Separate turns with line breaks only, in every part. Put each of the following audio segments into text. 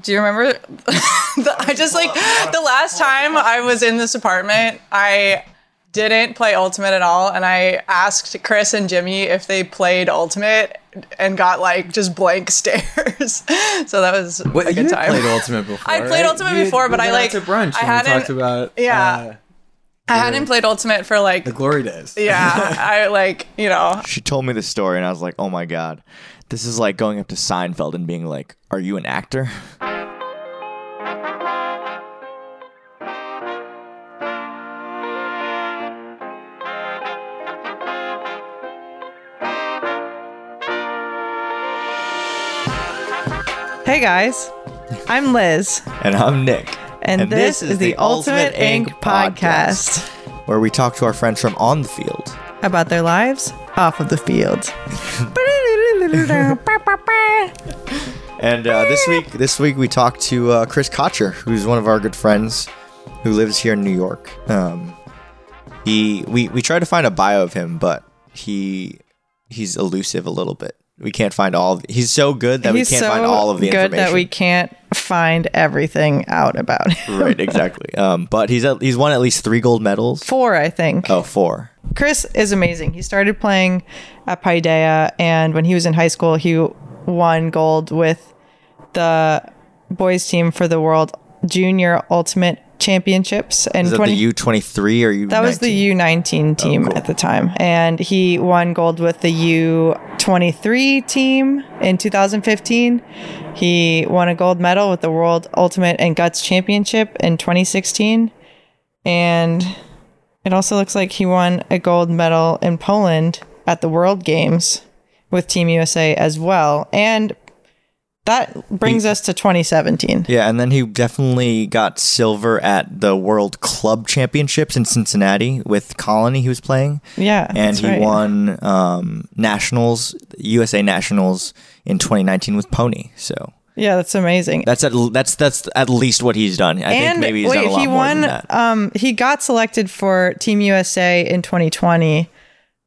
Do you remember? the, I just like the last time I was in this apartment, I didn't play Ultimate at all, and I asked Chris and Jimmy if they played Ultimate, and got like just blank stares. so that was
Wait,
a good
had
time.
played Ultimate before.
I played
right?
Ultimate
You had-
before,
we
but I,
went out
like-
to brunch.
I
we
hadn't-
talked about
yeah.
uh,
I hadn't played Ultimate for like
the glory days.
yeah, I like you know
She told me the story, and I was like, "Oh my god, this is like going up to Seinfeld and being like, "Are you an actor?"
Hey guys, I'm Liz,
And I'm Nick,
and, this, is the Ultimate Ink. podcast
where we talk to our friends from on the field.
about their lives off of the field.
And uh, this week, this week we talked to uh, Chris Kocher, who's one of our good friends, who lives here in New York. Um, he we we tried to find a bio of him, but he he's elusive a little bit. We can't find all. Of, he's so good that
He's
we can't
so
find all of the
good
information.
that we can't find everything out about him.
right, exactly. Um, but he's at, he's won at least three gold medals.
Four, I think.
Oh, four.
Chris is amazing. He started playing at Paideia, and when he was in high school, he won gold with the boys team for the World Junior Ultimate Championships. And
Is that
20
the U twenty three or U?
That was the U19 team
cool.
at the time. And he won gold with the U23 team in 2015. He won a gold medal with the World Ultimate and Guts Championship in 2016. And it also looks like he won a gold medal in Poland at the World Games with Team USA as well. And that brings us to 2017.
Yeah, and then he definitely got silver at the World Club Championships in Cincinnati with Colony. He was playing,
Yeah.
and he
right.
won um, nationals, USA nationals in 2019 with Pony. So
Yeah, that's amazing.
that's at that's that's at least what he's done. I think maybe he's done a lot
he
more
won.
than that.
Um, he got selected for Team USA in 2020,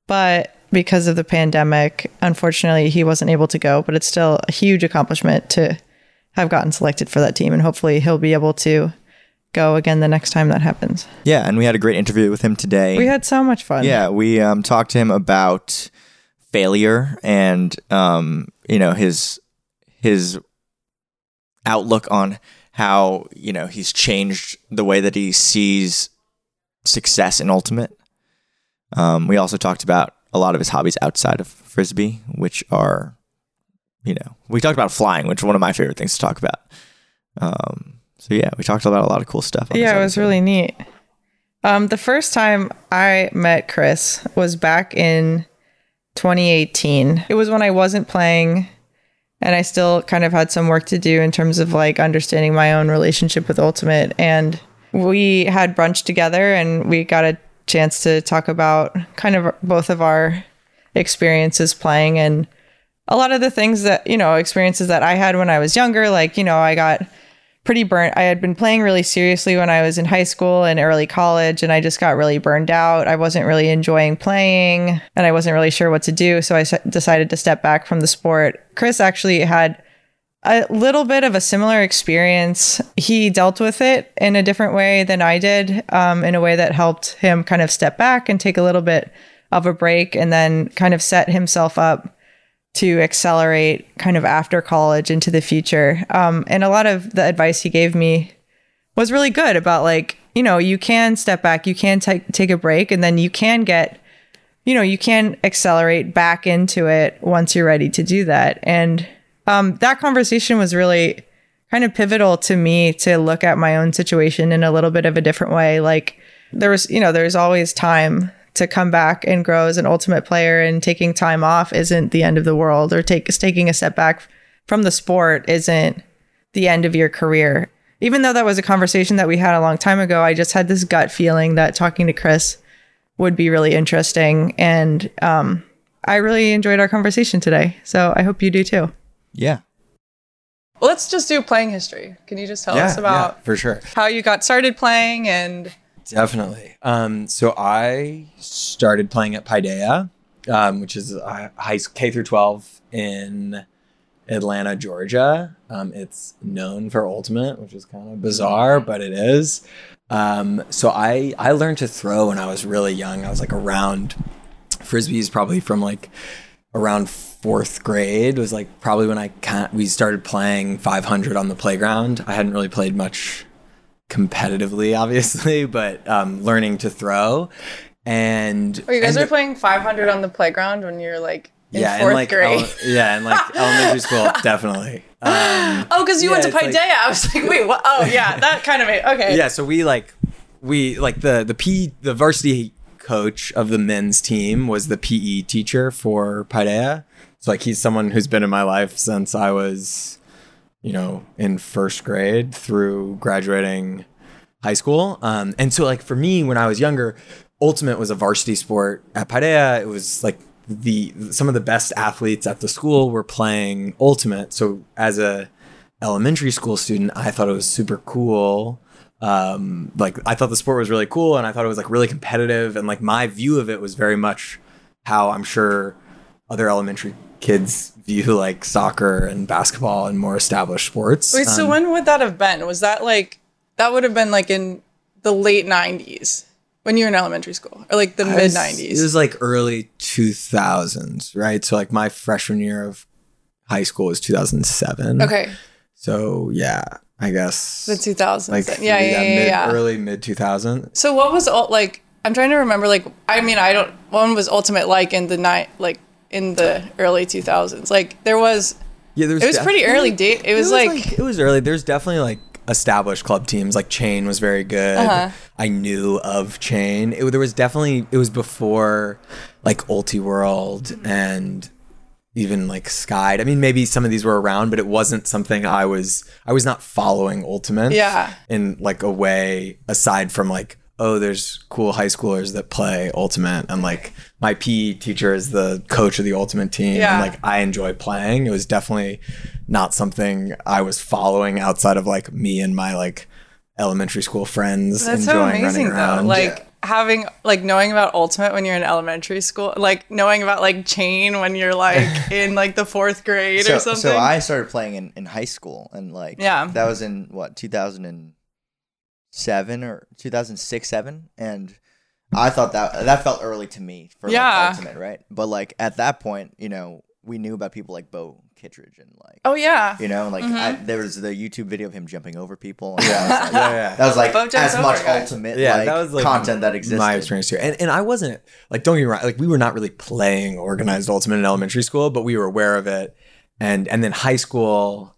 but because of the pandemic, unfortunately, he wasn't able to go. But it's still a huge accomplishment to have gotten selected for that team, and hopefully, he'll be able to go again the next time that happens.
Yeah, and we had a great interview with him today.
We had so much fun.
Yeah, we um, talked to him about failure and um, you know his his outlook on how you know he's changed the way that he sees success in ultimate. Um, we also talked about a lot of his hobbies outside of frisbee, which are you know we talked about flying, which is one of my favorite things to talk about. Um, so yeah, we talked about a lot of cool stuff.
yeah, it was really neat. Um, the first time I met Chris was back in 2018. It was when I wasn't playing and I still kind of had some work to do in terms of like understanding my own relationship with Ultimate. And we had brunch together and we got a chance to talk about kind of both of our experiences playing and a lot of the things that, you know, experiences that I had when I was younger. Like, you know, I got pretty burnt. I had been playing really seriously when I was in high school and early college, and I just got really burned out. I wasn't really enjoying playing, and I wasn't really sure what to do. So I s- decided to step back from the sport. Chris actually had a little bit of a similar experience. He dealt with it in a different way than I did, um, in a way that helped him kind of step back and take a little bit of a break and then kind of set himself up to accelerate kind of after college into the future. Um, and a lot of the advice he gave me was really good about like, you know, you can step back, you can take take a break, and then you can get, you know, you can accelerate back into it once you're ready to do that. And um, that conversation was really kind of pivotal to me to look at my own situation in a little bit of a different way. Like there was, you know, there's always time to come back and grow as an ultimate player and taking time off isn't the end of the world or take taking a step back from the sport isn't the end of your career. Even though that was a conversation that we had a long time ago, I just had this gut feeling that talking to Chris would be really interesting and um, I really enjoyed our conversation today. So I hope you do too.
Yeah.
Well, let's just do playing history. Can you just tell
yeah,
us about
yeah, for sure.
how you got started playing and
Definitely. Um, so I started playing at Paideia, um, which is a high K through 12 in Atlanta, Georgia. Um, it's known for ultimate, which is kind of bizarre, but it is. Um, so I I learned to throw when I was really young. I was like around frisbees, probably from like around fourth grade was like probably when I we started playing 500 on the playground. I hadn't really played much competitively, obviously, but um, learning to throw. And
Oh, you guys
and
are playing 500 on the playground when you're like in
yeah,
fourth
and like
grade.
ele- yeah, and like elementary school, definitely. Um,
oh, because you went to
it's like-
I was like, wait, what? Oh, yeah, that kind of made okay.
yeah, so we like we like the the P the varsity coach of the men's team was the PE teacher for Paideia. So like he's someone who's been in my life since I was, you know, in first grade through graduating high school. Um, and so like for me when I was younger, ultimate was a varsity sport at Paideia. It was like the some of the best athletes at the school were playing ultimate. So as a elementary school student, I thought it was super cool. Um, like I thought the sport was really cool, and I thought it was like really competitive, and like my view of it was very much how I'm sure other elementary kids view like soccer and basketball and more established sports.
Wait, so
Um,
when would that have been? Was that like that would have been like in the late 90s when you were in elementary school or like the mid 90s?
It was like early 2000s, right? So like my freshman year of high school was 2007.
okay,
So yeah, I guess
the 2000s.
like
then. yeah, yeah, yeah,
mid,
yeah.
early mid 2000s.
So what was all like? I'm trying to remember. Like, I mean, I don't. One was Ultimate like in the night, like in the early 2000s. Like there was.
Yeah, there was
It was pretty early date. It was, like,
it was early. There's definitely like established club teams. Like Chain was very good.
Uh-huh.
I knew of Chain. It, there was definitely it was before like Ultiworld and even like Skyd. I mean, maybe some of these were around, but it wasn't something I was. I was not following Ultimate.
Yeah.
In like a way aside from like. Oh, there's cool high schoolers that play Ultimate, and like my PE teacher is the coach of the Ultimate team.
Yeah.
And like I enjoy playing. It was definitely not something I was following outside of like me and my like elementary school friends
That's so
enjoying
amazing
running around.
though. Like having like knowing about Ultimate when you're in elementary school, like knowing about like Chain when you're like in like the fourth grade
so,
or something.
so I started playing in, in high school and like
Yeah.
that was in what 2007 or 2006 7 and I thought that that felt early to me for
Yeah.
like ultimate right but like at that point you know we knew about people like Bo Kittredge and like
oh yeah.
you know like
Mm-hmm.
there was the YouTube video of him jumping over people and that was like,
yeah, yeah.
that was like
Bo
as much
guys.
ultimate
yeah,
like,
that was like
content that existed
My experience here, and and I wasn't like don't get me wrong, like we were not really playing organized ultimate in elementary school, but we were aware of it, and and then high school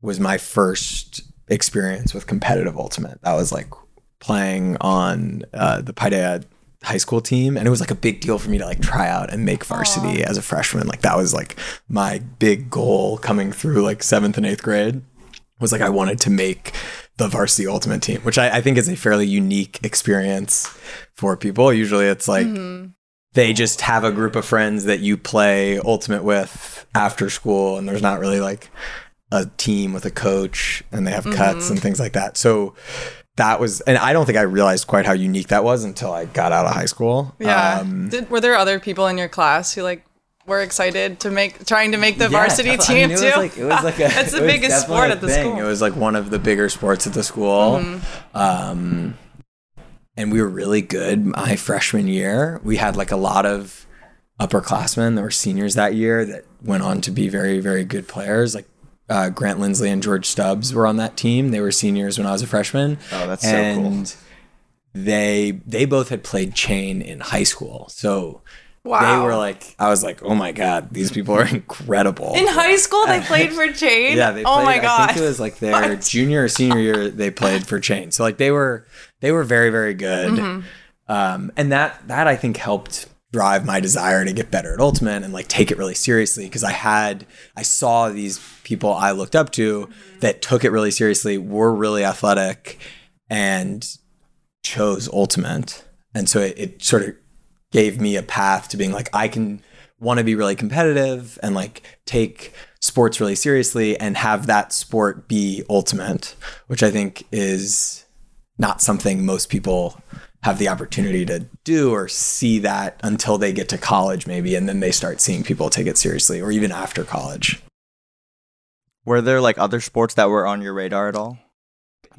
was my first experience with competitive ultimate. That was like playing on uh, the Paideia high school team and it was like a big deal for me to like try out and make varsity as a freshman like that was like my big goal coming through like seventh and eighth grade was like I wanted to make the varsity ultimate team, which I, I think is a fairly unique experience for people. Usually it's like they just have a group of friends that you play ultimate with after school, and there's not really like a team with a coach and they have cuts and things like that. So that was, and I don't think I realized quite how unique that was until I got out of high school.
Yeah.
Um,
Did, were there other people in your class who like were excited to make trying to make the varsity
Yeah,
team
I mean,
too?
It was like, it was like a,
That's the biggest sport at the
thing.
school. Mm-hmm.
It was like one of the bigger sports at the school. Um, and we were really good my freshman year. We had like a lot of upperclassmen that were seniors that year that went on to be very, very good players. Like uh, Grant Lindsley and George Stubbs were on that team. They were seniors when I was a freshman.
Oh, that's so cool.
and They they both had played chain in high school, so
Wow.
they were like, I was like, oh my god, these people are incredible.
in high school they played for Chain.
Yeah, they played,
oh my god, I
think it was like their junior or senior year they played for Chain. So like they were they were very very good.
Mm-hmm.
Um, and that that I think helped drive my desire to get better at ultimate and like take it really seriously because I had I saw these people I looked up to that took it really seriously, were really athletic and chose ultimate. And so it, it sort of gave me a path to being like I can want to be really competitive and like take sports really seriously and have that sport be ultimate, which I think is not something most people have the opportunity to do or see that until they get to college maybe and then they start seeing people take it seriously or even after college.
Were there like other sports that were on your radar at all?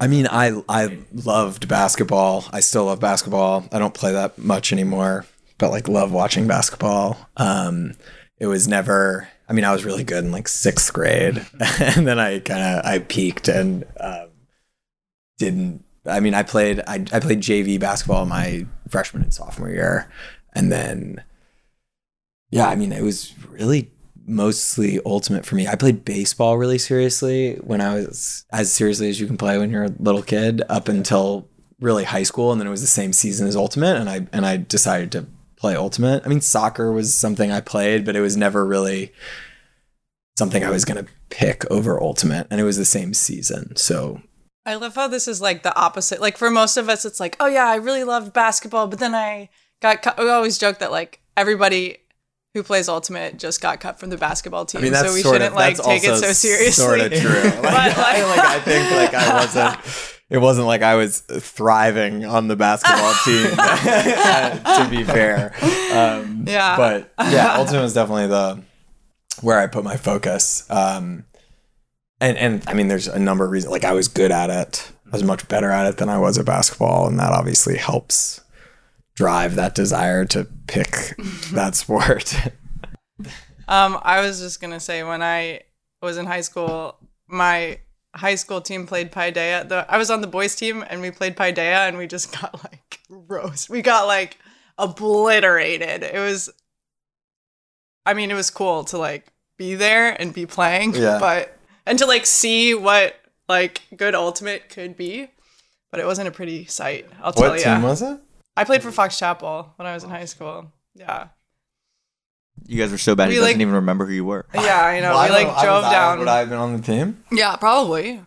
I mean, I I loved basketball. I still love basketball. I don't play that much anymore, but like love watching basketball. Um, it was never. I mean, I was really good in like sixth grade, and then I kind of I peaked and um, didn't. I mean, I played I, I played JV basketball my freshman and sophomore year, and then yeah, I mean, it was really mostly ultimate for me. I played baseball really seriously when I was as seriously as you can play when you're a little kid up until really high school and then it was the same season as ultimate and I and I decided to play ultimate. I mean soccer was something I played but it was never really something I was going to pick over ultimate and it was the same season. So
I love how this is like the opposite. Like for most of us, it's like, oh yeah, I really loved basketball, but then I got. Cut. We always joke that like everybody who plays ultimate just got cut from the basketball team,
I mean, that's
so we shouldn't
of,
like take it so seriously.
Sort of true. Like,
But, like-
I, like, I think like I wasn't. It wasn't like I was thriving on the basketball team. to be fair, um,
Yeah.
But yeah, ultimate was definitely the where I put my focus. Um, and and I mean, there's a number of reasons. Like I was good at it. I was much better at it than I was at basketball, and that obviously helps drive that desire to pick that sport.
Um, I was just gonna say when I was in high school, my high school team played Paideia. The I was on the boys team and we played Paideia and we just got like roast. We got like obliterated. It was I mean, it was cool to like be there and be playing,
Yeah.
but and to like see what like good ultimate could be. But it wasn't a pretty sight, I'll tell you.
what
you.
team was it?
I played for Fox Chapel when I was in high school. Yeah.
You guys were so bad he
We,
doesn't
like-
even remember who you were.
Yeah, I know.
Well, I
we like
don't-
drove
I-
down.
Would I have been on the team?
Yeah, probably.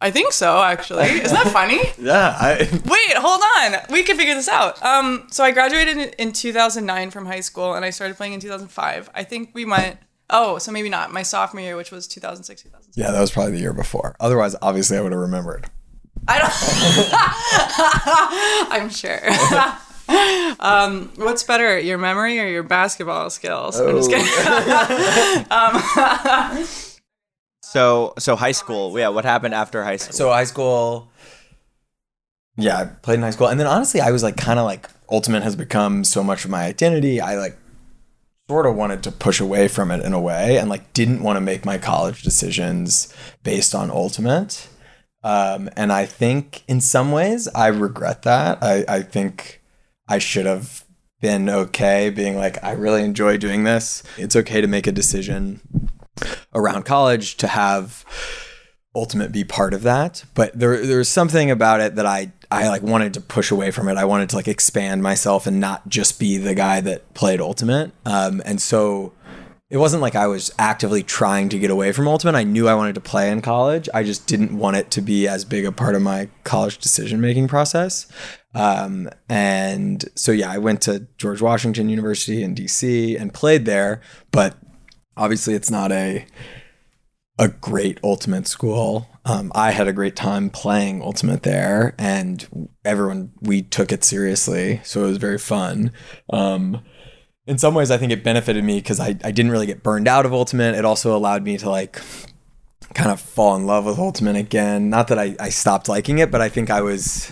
I think so, actually. Isn't that funny?
Yeah, I.
Wait, hold on. We can figure this out. Um, so I graduated in, in 2009 from high school, and I started playing in 2005. I think we went. Oh, so maybe not my sophomore year, which was 2006, 2007.
Yeah, that was probably the year before. Otherwise, obviously, I would have remembered.
I don't. I'm sure. um, what's better, your memory or your basketball skills? I'm just
Oh.
kidding.
So so high school, yeah. What happened after high school?
So high school. Yeah, I played in high school, and then honestly, I was like, kind of like, ultimate has become so much of my identity. I like, sort of wanted to push away from it in a way, and like, didn't want to make my college decisions based on ultimate. Um, and I think in some ways, I regret that. I I think I should have been okay being like, I really enjoy doing this. It's okay to make a decision around college to have ultimate be part of that but there there's something about it that I I like wanted to push away from it. I wanted to like expand myself and not just be the guy that played ultimate. Um and so it wasn't like I was actively trying to get away from ultimate. I knew I wanted to play in college. I just didn't want it to be as big a part of my college decision making process. Um and so yeah I went to George Washington University in DC and played there. But obviously it's not a a great ultimate school. Um, I had a great time playing ultimate there, and everyone we took it seriously, so it was very fun. Um, in some ways, I think it benefited me because I, I didn't really get burned out of ultimate. It also allowed me to like kind of fall in love with ultimate again. Not that I, I stopped liking it, but I think I was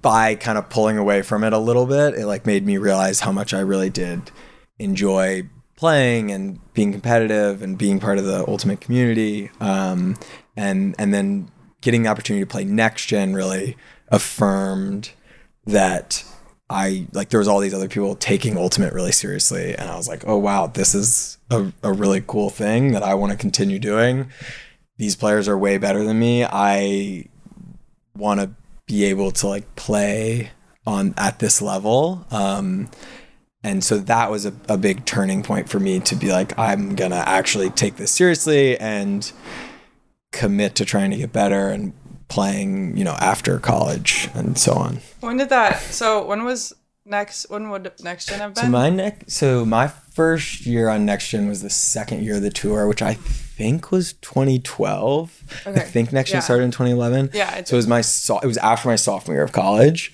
by kind of pulling away from it a little bit. It like made me realize how much I really did enjoy playing and being competitive and being part of the ultimate community um, and and then getting the opportunity to play NexGen really affirmed that I like there was all these other people taking ultimate really seriously. And I was like oh wow this is a, a really cool thing that I want to continue doing. These players are way better than me. I want to be able to like play on at this level. Um, and so that was a, a big turning point for me to be like i'm gonna actually take this seriously. And commit to trying to get better and playing you know after college and so on
when did that? So when was next? When would NexGen have been?
so my next so my first year on NexGen was the second year of the tour which i think was 2012 i think NexGen
Yeah.
started in 2011
Yeah, it
so it was my so- it was after my sophomore year of college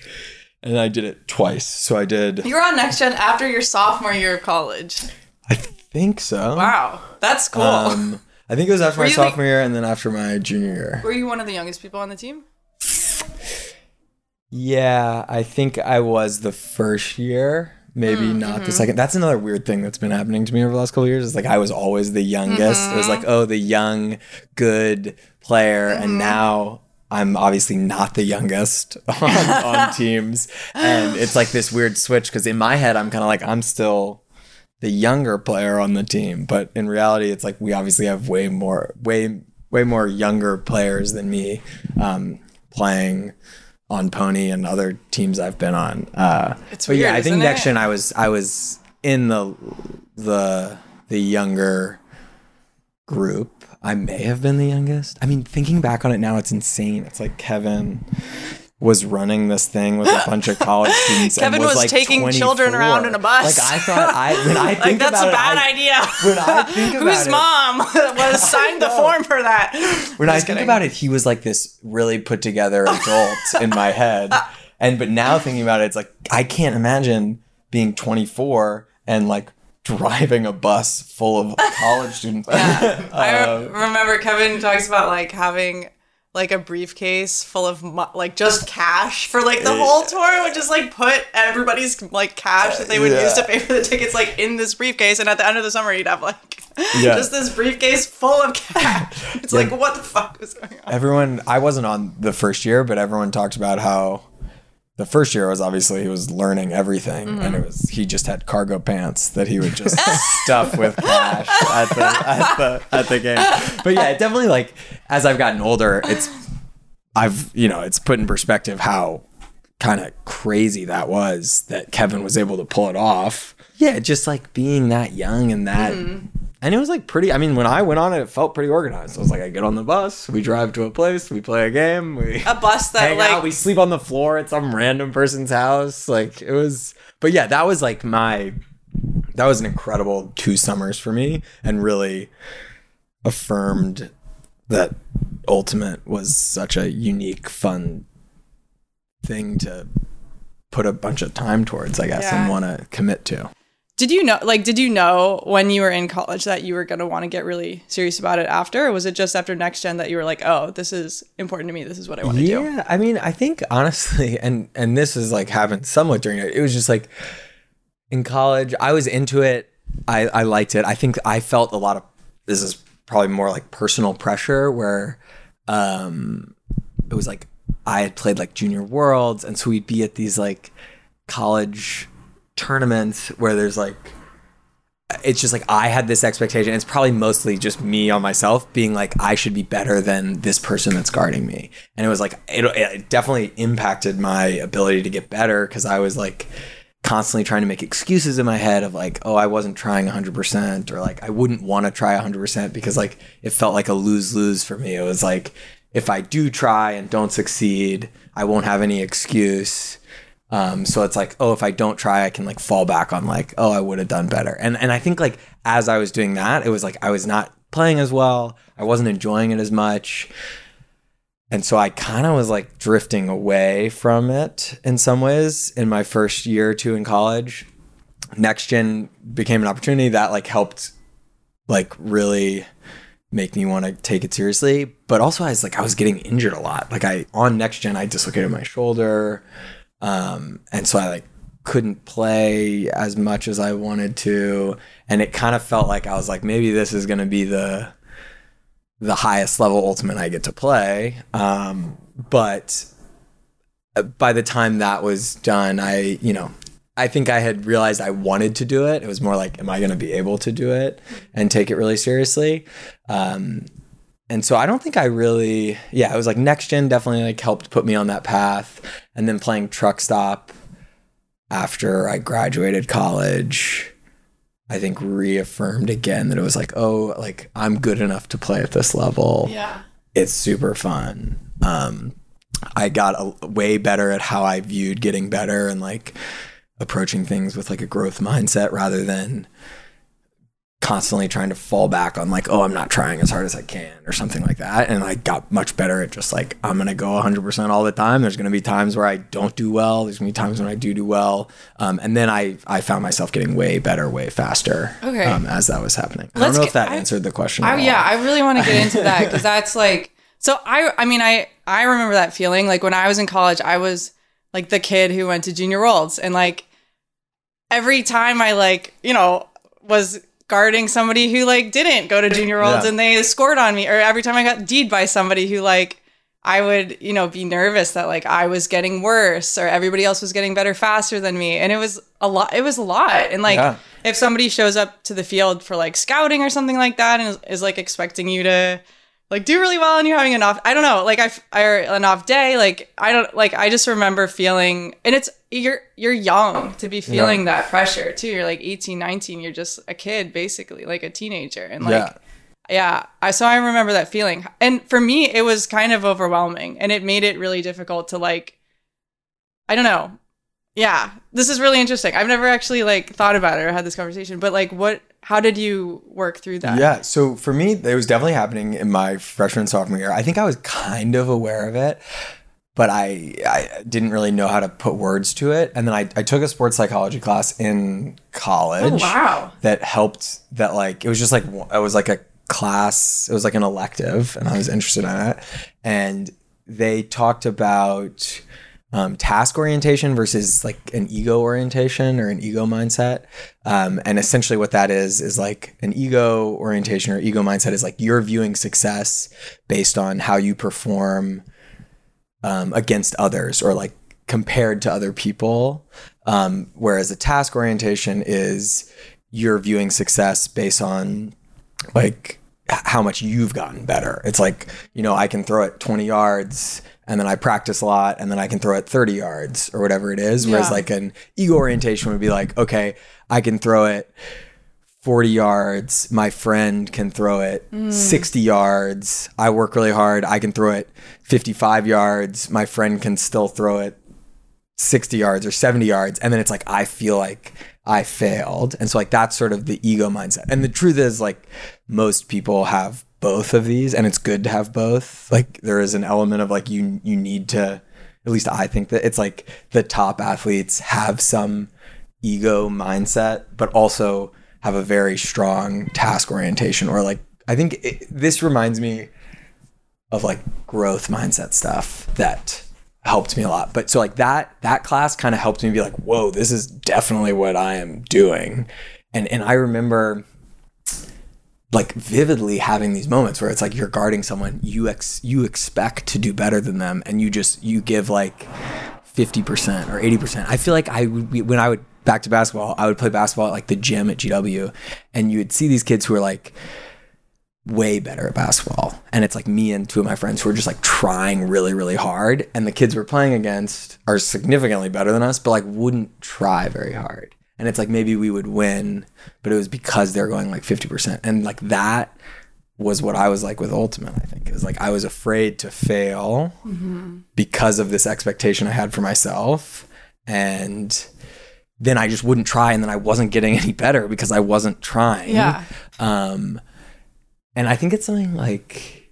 and i did it twice so i did
you were on NexGen after your sophomore year of college.
i think so
Wow, that's cool.
Um, I think it was after my
you, like-
sophomore year and then after my junior year.
Were you one of the youngest people on the team?
Yeah, I think I was the first year, maybe
Mm,
not
mm-hmm.
the second. That's another weird thing that's been happening to me over the last couple of years. Is like I was always the youngest. It was like,
Mm-hmm.
oh, the young, good player, and now I'm obviously not the youngest on, on teams, and it's like this weird switch because in my head I'm kind of like I'm still the younger player on the team, but in reality it's like we obviously have way more, way, way more younger players than me um, playing on Pony and other teams I've been on. Uh,
It's
but yeah, I think next
it?
gen I was I was in the the the younger group. I may have been the youngest. I mean, thinking back on it now, it's insane. It's like Kevin was running this thing with a bunch of college students.
Kevin was
like
taking children around in a bus.
Like I thought, I when I think
Like that's
about
a bad
it, I-
idea.
When I think about
Whose
it,
mom was signed the form for that?
when I think
kidding.
about it, he was like this really put together adult in my head. And but now thinking about it, it's like I can't imagine being 24 and like driving a bus full of college students.
I
Uh,
remember Kevin talks about like having like a briefcase full of mo- like just cash for like the whole tour would just like put everybody's like cash that they would use to pay for the tickets like in this briefcase and at the end of the summer you'd have like
Yeah.
just this briefcase full of cash. It's like what the fuck was going on?
Everyone I wasn't on the first year, but everyone talked about how the first year was obviously he was learning everything and mm-hmm. it was he just had cargo pants that he would just stuff with cash at the at the at the game. But yeah, definitely like as I've gotten older, it's I've you know, it's put in perspective how kind of crazy that was that Kevin was able to pull it off. Yeah, just like being that young and that mm-hmm. And it was like pretty I mean when I went on it it felt pretty organized. I was like I get on the bus, we drive to a place, we play a game, we
a bus that
hang
like
out, we sleep on the floor at some random person's house. Like it was but yeah, that was like my that was an incredible two summers for me and really affirmed that ultimate was such a unique fun thing to put a bunch of time towards i guess and want to commit to
Did you know, like, did you know when you were in college that you were going to want to get really serious about it after? Or was it just after NexGen that you were like, oh, this is important to me. This is what I want to do?
yeah i mean i think honestly and and this is like happened somewhat during it it was just like in college i was into it i i liked it i think i felt a lot of this is probably more like personal pressure where um it was like i had played like junior worlds and so we'd be at these like college tournaments where there's like it's just like I had this expectation. It's probably mostly just me on myself being like I should be better than this person that's guarding me. And it was like it, it definitely impacted my ability to get better because I was like constantly trying to make excuses in my head of like, oh, I wasn't trying 100% or like I wouldn't want to try 100% because like it felt like a lose-lose for me. It was like if I do try and don't succeed, I won't have any excuse. Um, so it's like, oh, if I don't try, I can like fall back on like, oh, I would have done better. And and I think like as I was doing that, it was like I was not playing as well. I wasn't enjoying it as much. And so I kind of was like drifting away from it in some ways in my first year or two in college. NexGen became an opportunity that like helped like really make me want to take it seriously. But also I was like I was getting injured a lot. Like I on NexGen I dislocated my shoulder. Um, and so I like couldn't play as much as I wanted to. And it kind of felt like I was like, maybe this is gonna be the the highest level ultimate I get to play. Um, but uh, by the time that was done, I, you know, I think I had realized I wanted to do it. It was more like, am I going to be able to do it and take it really seriously? Um, and so I don't think I really, yeah, it was like NexGen definitely like helped put me on that path. And then playing truck stop after I graduated college, I think reaffirmed again that it was like, oh, like I'm good enough to play at this level
Yeah.
it's super fun. Um, I got a, way better at how I viewed getting better and like approaching things with like a growth mindset rather than constantly trying to fall back on like, oh, I'm not trying as hard as I can or something like that. And I got much better at just like, I'm going to go 100% all the time. There's going to be times where I don't do well. There's going to be times when I do do well. Um, and then I, I found myself getting way better, way faster
Okay.
um, as that was happening. I
Let's
don't know if
get-
that
I-
answered the question.
I, yeah, I really want to get into that because that's like so. I I mean I I remember that feeling like when I was in college. I was like the kid who went to junior worlds and like every time I like you know was guarding somebody who like didn't go to junior worlds
Yeah.
and they scored on me or every time I got D'd by somebody who like I would you know be nervous that like I was getting worse or everybody else was getting better faster than me and it was a lot it was a lot and like
Yeah.
if somebody shows up to the field for like scouting or something like that and is, is like expecting you to like do really well and you're having an off I don't know like i or an off day like I don't like I just remember feeling and it's you're you're young to be feeling that pressure too. You're like 18 19 you're just a kid basically like a teenager and like
yeah.
yeah I so I remember that feeling. And for me it was kind of overwhelming and it made it really difficult to like I don't know. Yeah this is really interesting. I've never actually like thought about it or had this conversation but like what how did you work through that
Yeah. So for me, it was definitely happening in my freshman sophomore year. I think I was kind of aware of it, but I I didn't really know how to put words to it. And then I, I took a sports psychology class in college.
Oh, wow.
That helped. That like it was just like it was like a class. It was like an elective, and I was interested in it. And they talked about um, task orientation versus like an ego orientation or an ego mindset. Um, and essentially, what that is is like an ego orientation or ego mindset is like you're viewing success based on how you perform um, against others or like compared to other people. Um, whereas a task orientation is you're viewing success based on like how much you've gotten better. It's like, you know, I can throw it 20 yards and then I practice a lot and then I can throw it 30 yards or whatever it is. Whereas
Yeah.
like an ego orientation would be like, okay, I can throw it 40 yards. My friend can throw it mm. 60 yards. I work really hard. I can throw it 55 yards. My friend can still throw it 60 yards or 70 yards and then it's like i feel like i failed and so like that's sort of the ego mindset and the truth is like most people have both of these and it's good to have both like there is an element of like you you need to at least i think that it's like the top athletes have some ego mindset but also have a very strong task orientation or like i think it, this reminds me of like growth mindset stuff that helped me a lot. But so like that that class kind of helped me be like, whoa, this is definitely what I am doing. And and I remember like vividly having these moments where it's like you're guarding someone you ex you expect to do better than them and you just you give like 50% or 80%. I feel like I would be, when I would back to basketball, I would play basketball at like the gym at GW and you would see these kids who are like way better at basketball. And it's like me and two of my friends who are just like trying really, really hard. And the kids we're playing against are significantly better than us, but like wouldn't try very hard. And it's like maybe we would win, but it was because they're going like 50%. And like that was what I was like with Ultimate, I think. It was like I was afraid to fail because of this expectation I had for myself. And then I just wouldn't try and then I wasn't getting any better because I wasn't trying.
Yeah.
Um, and I think it's something like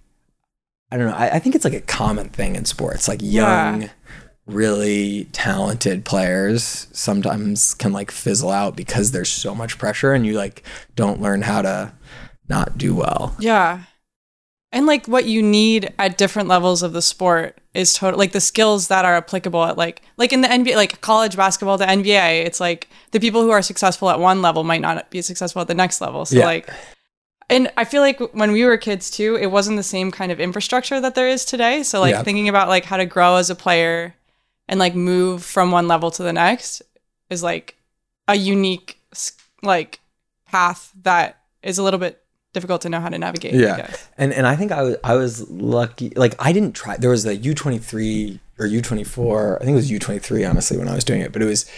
I don't know. I, I think it's like a common thing in sports. Like young,
Yeah.
Really talented players sometimes can like fizzle out because there's so much pressure, and you like don't learn how to not do well.
Yeah. And like what you need at different levels of the sport is total like the skills that are applicable at like like in the NBA like college basketball the NBA it's like the people who are successful at one level might not be successful at the next level. So
Yeah.
like and I feel like when we were kids too, it wasn't the same kind of infrastructure that there is today. So like
Yeah.
thinking about like how to grow as a player and like move from one level to the next is like a unique like path that is a little bit difficult to know how to navigate.
Yeah, and and I think I was I was lucky. Like I didn't try. There was a U twenty three or U twenty four. I think it was U twenty three. Honestly, when I was doing it, but it was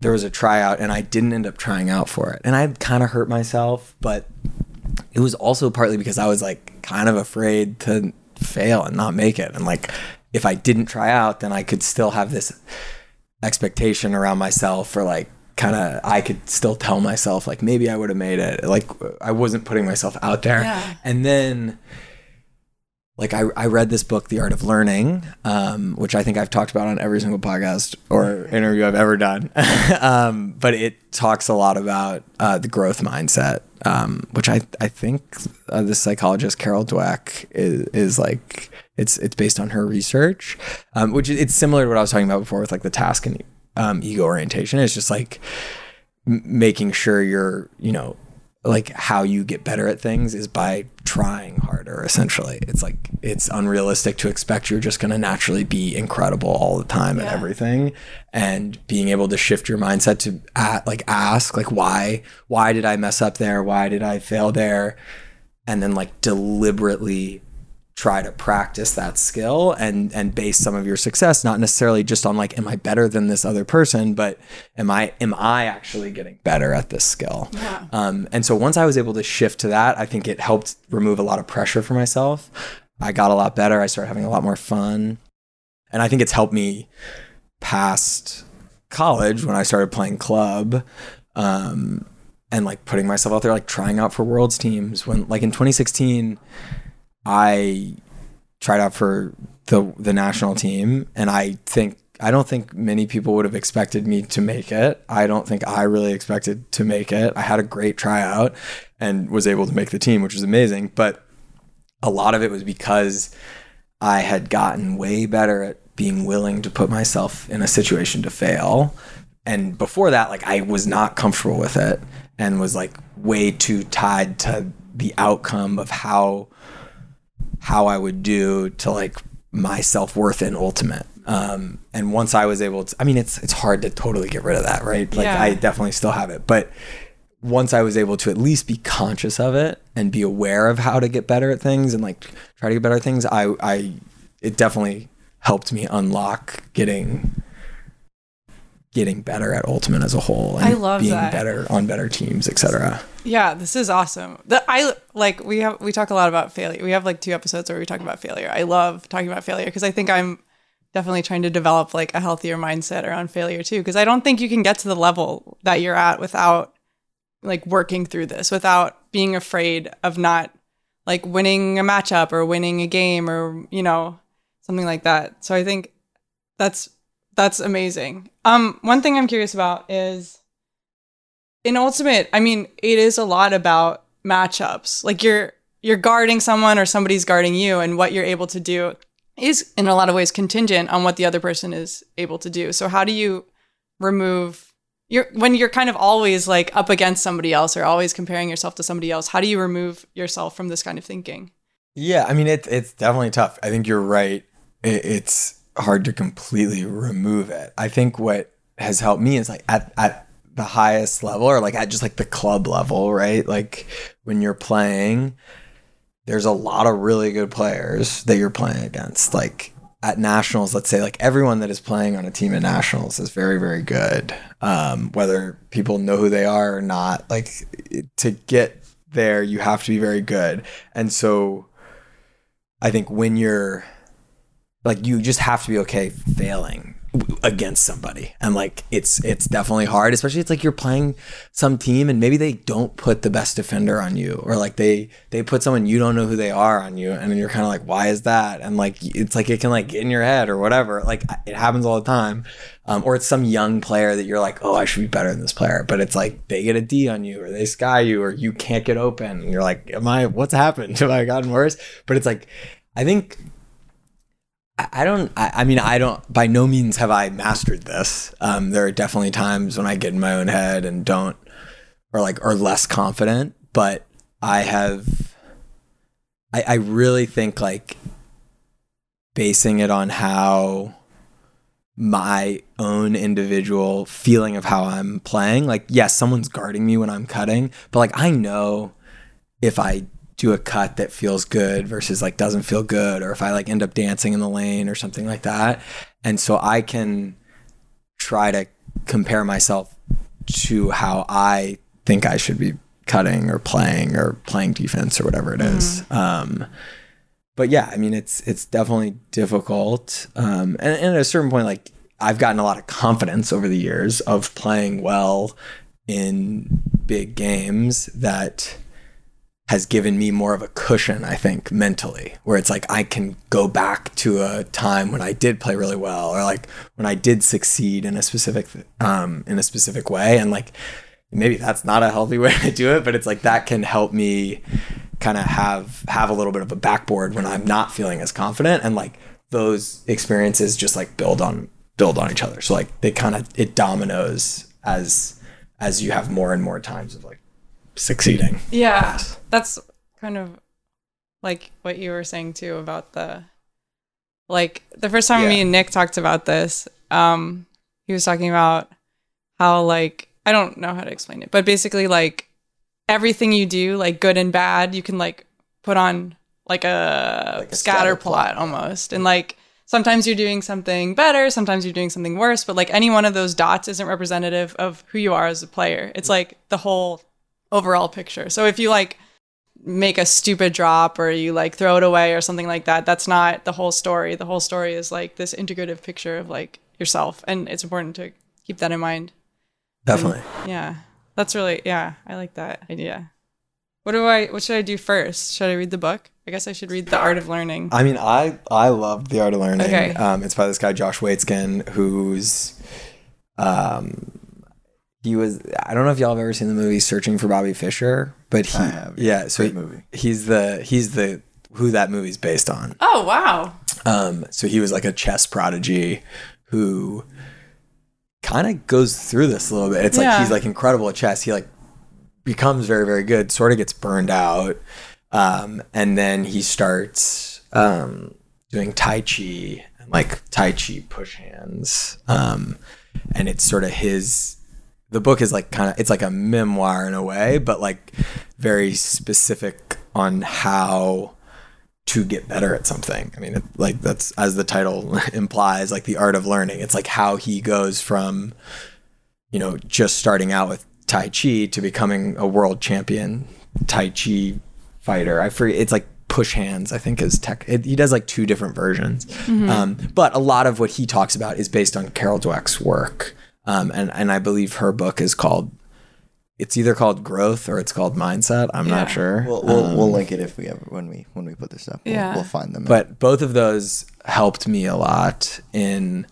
there was a tryout, and I didn't end up trying out for it, and I kind of hurt myself. But it was also partly because I was like kind of afraid to fail and not make it, and like if I didn't try out, then I could still have this expectation around myself for like kind of I could still tell myself like maybe I would have made it. Like I wasn't putting myself out there.
Yeah.
And then like I, I read this book, The Art of Learning, um, which I think I've talked about on every single podcast or interview I've ever done. um, but it talks a lot about uh, the growth mindset, um, which I I think uh, the psychologist Carol Dweck is, is like it's it's based on her research, um, which it's similar to what I was talking about before with like the task and um, ego orientation. It's just like making sure you're you know like how you get better at things is by trying harder essentially. It's like it's unrealistic to expect you're just going to naturally be incredible all the time at everything. And being able to shift your mindset to a like ask like why why did i mess up there? Why did i fail there? And then like deliberately try to practice that skill and and base some of your success not necessarily just on like am i better than this other person but am i am i actually getting better at this skill?
Yeah.
um, and so once i was able to shift to that i think it helped remove a lot of pressure for myself. I got a lot better. I started having a lot more fun. And i think it's helped me past college when i started playing club um, and like putting myself out there like trying out for worlds teams when like in 2016 I tried out for the the national team, and I think I don't think many people would have expected me to make it. I don't think I really expected to make it. I had a great tryout and was able to make the team, which was amazing. But a lot of it was because I had gotten way better at being willing to put myself in a situation to fail. And before that, like I was not comfortable with it and was like way too tied to the outcome of how how I would do to like my self worth in ultimate. Um, and once I was able to, I mean, it's it's hard to totally get rid of that, right? Like
Yeah.
I definitely still have it, but once I was able to at least be conscious of it and be aware of how to get better at things and like try to get better at things, I I it definitely helped me unlock getting getting better at ultimate as a whole and
I love
being
that.
better on better teams, etc.
Yeah, this is awesome. The I like we have we talk a lot about failure. We have like two episodes where we talk about failure. I love talking about failure because I think I'm definitely trying to develop like a healthier mindset around failure too because I don't think you can get to the level that you're at without like working through this, without being afraid of not like winning a matchup or winning a game or you know something like that. So I think that's that's amazing. Um one thing I'm curious about is in ultimate i mean it is a lot about matchups like you're you're guarding someone or somebody's guarding you and what you're able to do is in a lot of ways contingent on what the other person is able to do so how do you remove you're when you're kind of always like up against somebody else or always comparing yourself to somebody else how do you remove yourself from this kind of thinking
Yeah, I mean it, it's definitely tough. I think you're right. It, it's hard to completely remove it. I think what has helped me is like at at the highest level or like at just like the club level, right? Like when you're playing, there's a lot of really good players that you're playing against. Like at nationals, let's say like everyone that is playing on a team at nationals is very, very good. Um, whether people know who they are or not, like to get there, you have to be very good. And so I think when you're like you just have to be okay failing against somebody. And like it's it's definitely hard especially it's like you're playing some team and maybe they don't put the best defender on you or like they they put someone you don't know who they are on you and then you're kind of like why is that? And like it's like it can like get in your head or whatever. Like it happens all the time. Um, or it's some young player that you're like oh i should be better than this player. But it's like they get a d on you or they sky you or you can't get open. And you're like am i what's happened? Have i gotten worse? But it's like i think I don't. I, mean, I don't. By no means have I mastered this. Um, there are definitely times when I get in my own head and don't, or like, or less confident. But I have. I, I really think like basing it on how my own individual feeling of how I'm playing. Like, yes, someone's guarding me when I'm cutting, but like I know if I do a cut that feels good versus like doesn't feel good, or if I like end up dancing in the lane or something like that. And so I can try to compare myself to how I think I should be cutting or playing or playing defense or whatever it is. Um, but yeah, I mean, it's it's definitely difficult. Um, and, and at a certain point, like I've gotten a lot of confidence over the years of playing well in big games that has given me more of a cushion, I think, mentally, where it's like I can go back to a time when I did play really well, or like when I did succeed in a specific um, in a specific way, and like maybe that's not a healthy way to do it, but it's like that can help me kind of have have a little bit of a backboard when I'm not feeling as confident, and like those experiences just like build on build on each other. So like they kind of it dominoes as as you have more and more times of like succeeding.
Yeah, that's kind of like what you were saying too about the like the first time
Yeah.
me and Nick talked about this. Um, he was talking about how like I don't know how to explain it, but basically like everything you do, like good and bad, you can like put on like a,
Like a
scatter, plot,
plot.
almost, and like. Sometimes you're doing something better, sometimes you're doing something worse, but like any one of those dots isn't representative of who you are as a player. It's like the whole overall picture. So if you like make a stupid drop or you like throw it away or something like that, that's not the whole story. The whole story is like this integrative picture of like yourself. And it's important to keep that in mind.
Definitely.
Yeah. That's really yeah, I like that idea. What do I what should I do first? Should I read the book? I guess I should read The Art of Learning.
I mean, I I loved the art of learning.
Okay.
Um, it's by this guy Josh Waitzkin, who's, um, he was. I don't know if y'all have ever seen the movie Searching for Bobby Fischer, but he,
I have,
yeah. So
Great
he-
movie.
He's the he's the who that movie's based on.
Oh wow.
Um, so he was like a chess prodigy who kind of goes through this a little bit. It's like he's like incredible at chess. He like becomes very very good, sort of gets burned out, um, and then he starts um, doing tai chi and like tai chi push hands, um, and it's sort of his. The book is like kind of it's like a memoir in a way, but like very specific on how to get better at something. I mean, it, like that's as the title implies, like the art of learning. It's like how he goes from, you know, just starting out with Tai Chi to becoming a world champion Tai Chi fighter. I forget. It's like push hands. I think is tech. It, he does like two different versions, um, but a lot of what he talks about is based on Carol Dweck's work, um, and and I believe her book is called. It's either called growth or it's called mindset. I'm not sure.
We'll, we'll,
Um,
we'll link it if we ever when we when we put this up. We'll,
Yeah.
we'll find them.
but both of those helped me a lot in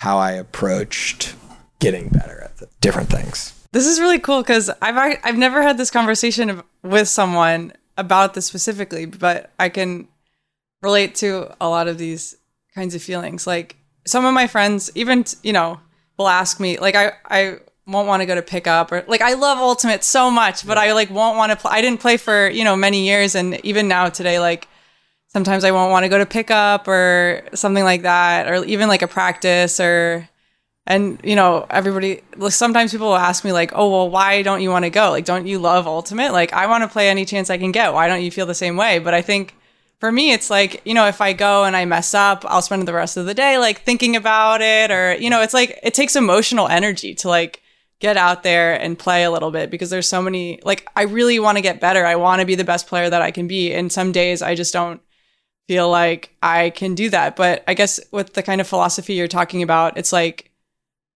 how I approached getting better at the different things.
This is really cool because I've ac- I've never had this conversation with someone about this specifically, but I can relate to a lot of these kinds of feelings. Like some of my friends, even t- you know, will ask me. Like I I won't want to go to pickup or like I love Ultimate so much, but I like won't want to play. I didn't play for you know many years, and even now today, like sometimes I won't want to go to pick up or something like that, or even like a practice or and you know everybody like, sometimes people will ask me like oh well why don't you want to go? Like don't you love ultimate? Like i want to play any chance i can get. Why don't you feel the same way? But i think for me it's like you know if i go and i mess up i'll spend the rest of the day like thinking about it or you know it's like it takes emotional energy to like get out there and play a little bit because there's so many like i really want to get better. I want to be the best player that i can be. And some days i just don't feel like i can do that. But i guess with the kind of philosophy you're talking about it's like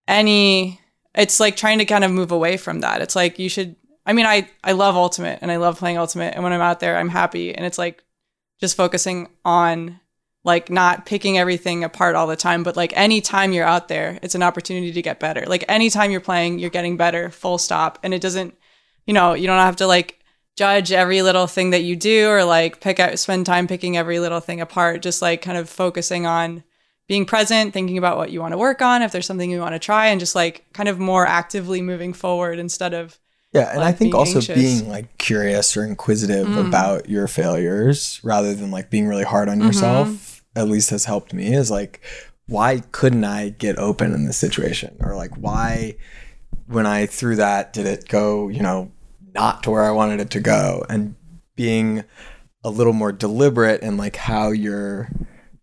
any it's like trying to kind of move away from that. It's like you should i mean i i love ultimate and i love playing ultimate. And when i'm out there i'm happy. And it's like just focusing on like not picking everything apart all the time but like anytime you're out there it's an opportunity to get better. Like anytime you're playing you're getting better full stop. And it doesn't you know you don't have to like judge every little thing that you do or like pick out spend time picking every little thing apart. Just like kind of focusing on being present, thinking about what you want to work on, if there's something you want to try, and just like kind of more actively moving forward instead of
Yeah, and I think
being
also
anxious.
being like curious or inquisitive mm. about your failures rather than like being really hard on mm-hmm. yourself, at least has helped me is like why couldn't I get open in this situation? Or like why when I threw that did it go, you know, not to where I wanted it to go and being a little more deliberate in like how you're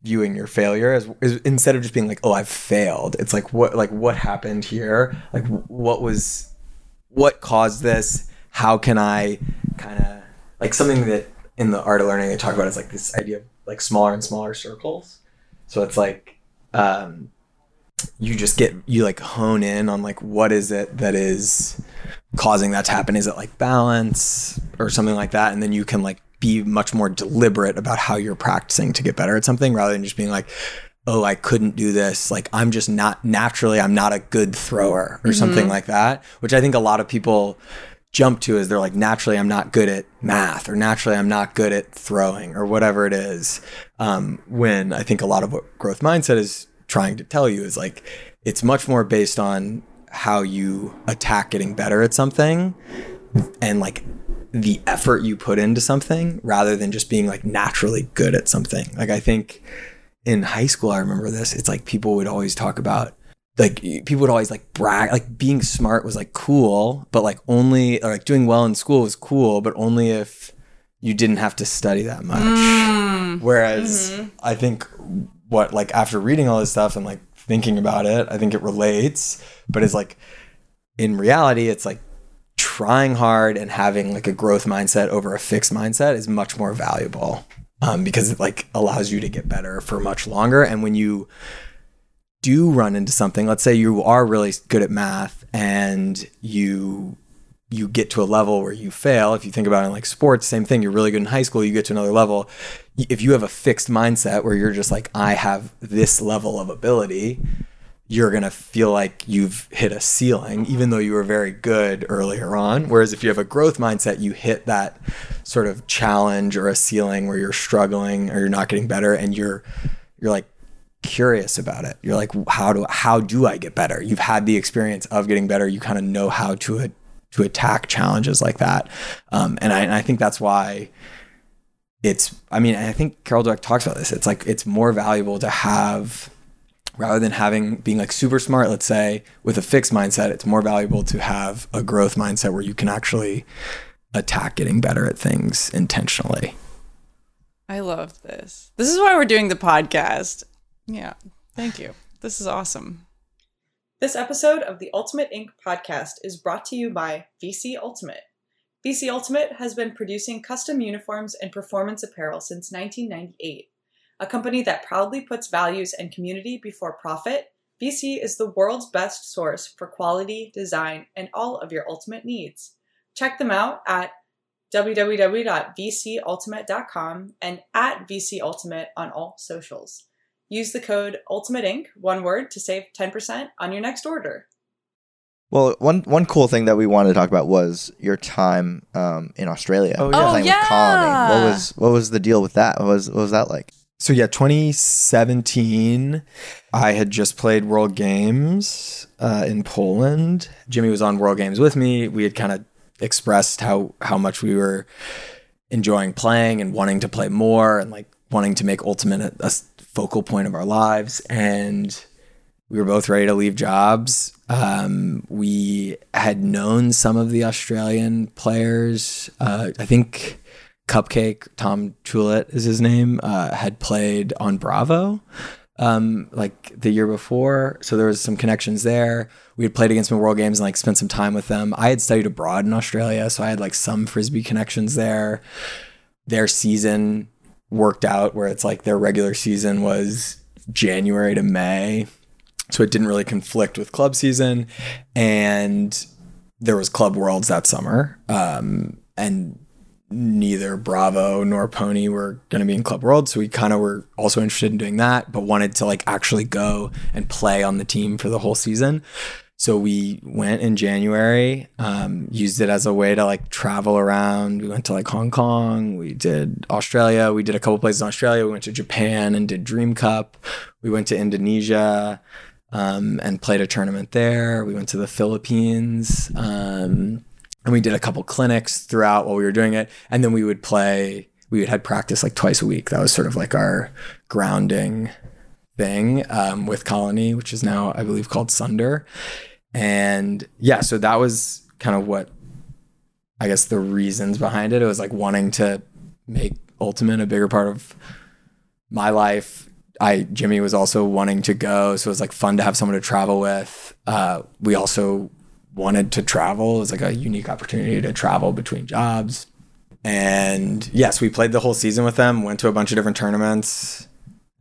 viewing your failure as is, instead of just being like oh I've failed it's like what like what happened here like what was what caused this? How can i kind of like something that in the art of learning they talk about is like this idea of like smaller and smaller circles. So it's like um you just get you like hone in on like what is it that is causing that to happen? Is it like balance or something like that? And then you can like be much more deliberate about how you're practicing to get better at something rather than just being like oh i couldn't do this. Like i'm just not naturally i'm not a good thrower or something like that which i think a lot of people jump to is they're like naturally i'm not good at math or naturally i'm not good at throwing or whatever it is. Um, when i think a lot of what growth mindset is trying to tell you is like it's much more based on how you attack getting better at something and like the effort you put into something rather than just being like naturally good at something. Like i think in high school i remember this it's like people would always talk about like people would always like brag like being smart was like cool but like only or like doing well in school was cool but only if you didn't have to study that much. Mm. Whereas mm-hmm. i think what like after reading all this stuff and like thinking about it i think it relates but it's like in reality it's like trying hard and having like a growth mindset over a fixed mindset is much more valuable um, because it like allows you to get better for much longer. And when you do run into something let's say you are really good at math and you you get to a level where you fail if you think about it in like sports same thing you're really good in high school you get to another level. If you have a fixed mindset where you're just like i have this level of ability you're going to feel like you've hit a ceiling even though you were very good earlier on whereas if you have a growth mindset you hit that sort of challenge or a ceiling where you're struggling or you're not getting better and you're you're like curious about it. You're like, how do how do I get better? You've had the experience of getting better. You kind of know how to to attack challenges like that, um, and I and I think that's why it's. I mean, I think Carol Dweck talks about this. It's like it's more valuable to have rather than having being like super smart. Let's say with a fixed mindset, it's more valuable to have a growth mindset where you can actually attack getting better at things intentionally.
I love this. This is why we're doing the podcast. Yeah. Thank you. This is awesome.
This episode of the Ultimate Ink. podcast is brought to you by VC Ultimate. VC Ultimate has been producing custom uniforms and performance apparel since 1998. A company that proudly puts values and community before profit, VC is the world's best source for quality, design, and all of your ultimate needs. Check them out at www.vcultimate.com and at VC Ultimate on all socials. Use the code Ultimate Ink. one word to save 10% on your next order.
Well, one one cool thing that we wanted to talk about was your time um, in Australia.
Oh, yeah.
Oh,
playing
yeah.
with Colony. What was what was the deal with that? What was what was that like?
So yeah, 2017, I had just played World Games uh, in Poland. Jimmy was on World Games with me. We had kind of expressed how how much we were enjoying playing and wanting to play more and like wanting to make Ultimate a, a focal point of our lives. And we were both ready to leave jobs. Um, we had known some of the Australian players. Uh, I think Cupcake, Tom Chulet is his name, uh, had played on Bravo um, like the year before. So there was some connections there. We had played against them World Games and like spent some time with them. I had studied abroad in Australia, so I had like some frisbee connections there. Their season worked out where it's like their regular season was January to May. So it didn't really conflict with club season. And there was Club Worlds that summer. Um, and neither Bravo nor Pony were going to be in Club World, so we kind of were also interested in doing that, but wanted to like actually go and play on the team for the whole season. So we went in January, um, used it as a way to like travel around. We went to like Hong Kong, we did Australia, we did a couple places in Australia. We went to Japan and did Dream Cup. We went to Indonesia um, and played a tournament there. We went to the Philippines. Um, and we did a couple clinics throughout while we were doing it. And then we would play we would had practice like twice a week. That was sort of like our grounding thing um, with colony which is now i believe called sunder. And yeah so that was kind of what i guess the reasons behind it. It was like wanting to make ultimate a bigger part of my life. I jimmy was also wanting to go so it was like fun to have someone to travel with. Uh, we also wanted to travel. It was like a unique opportunity to travel between jobs. And yes, we played the whole season with them, went to a bunch of different tournaments,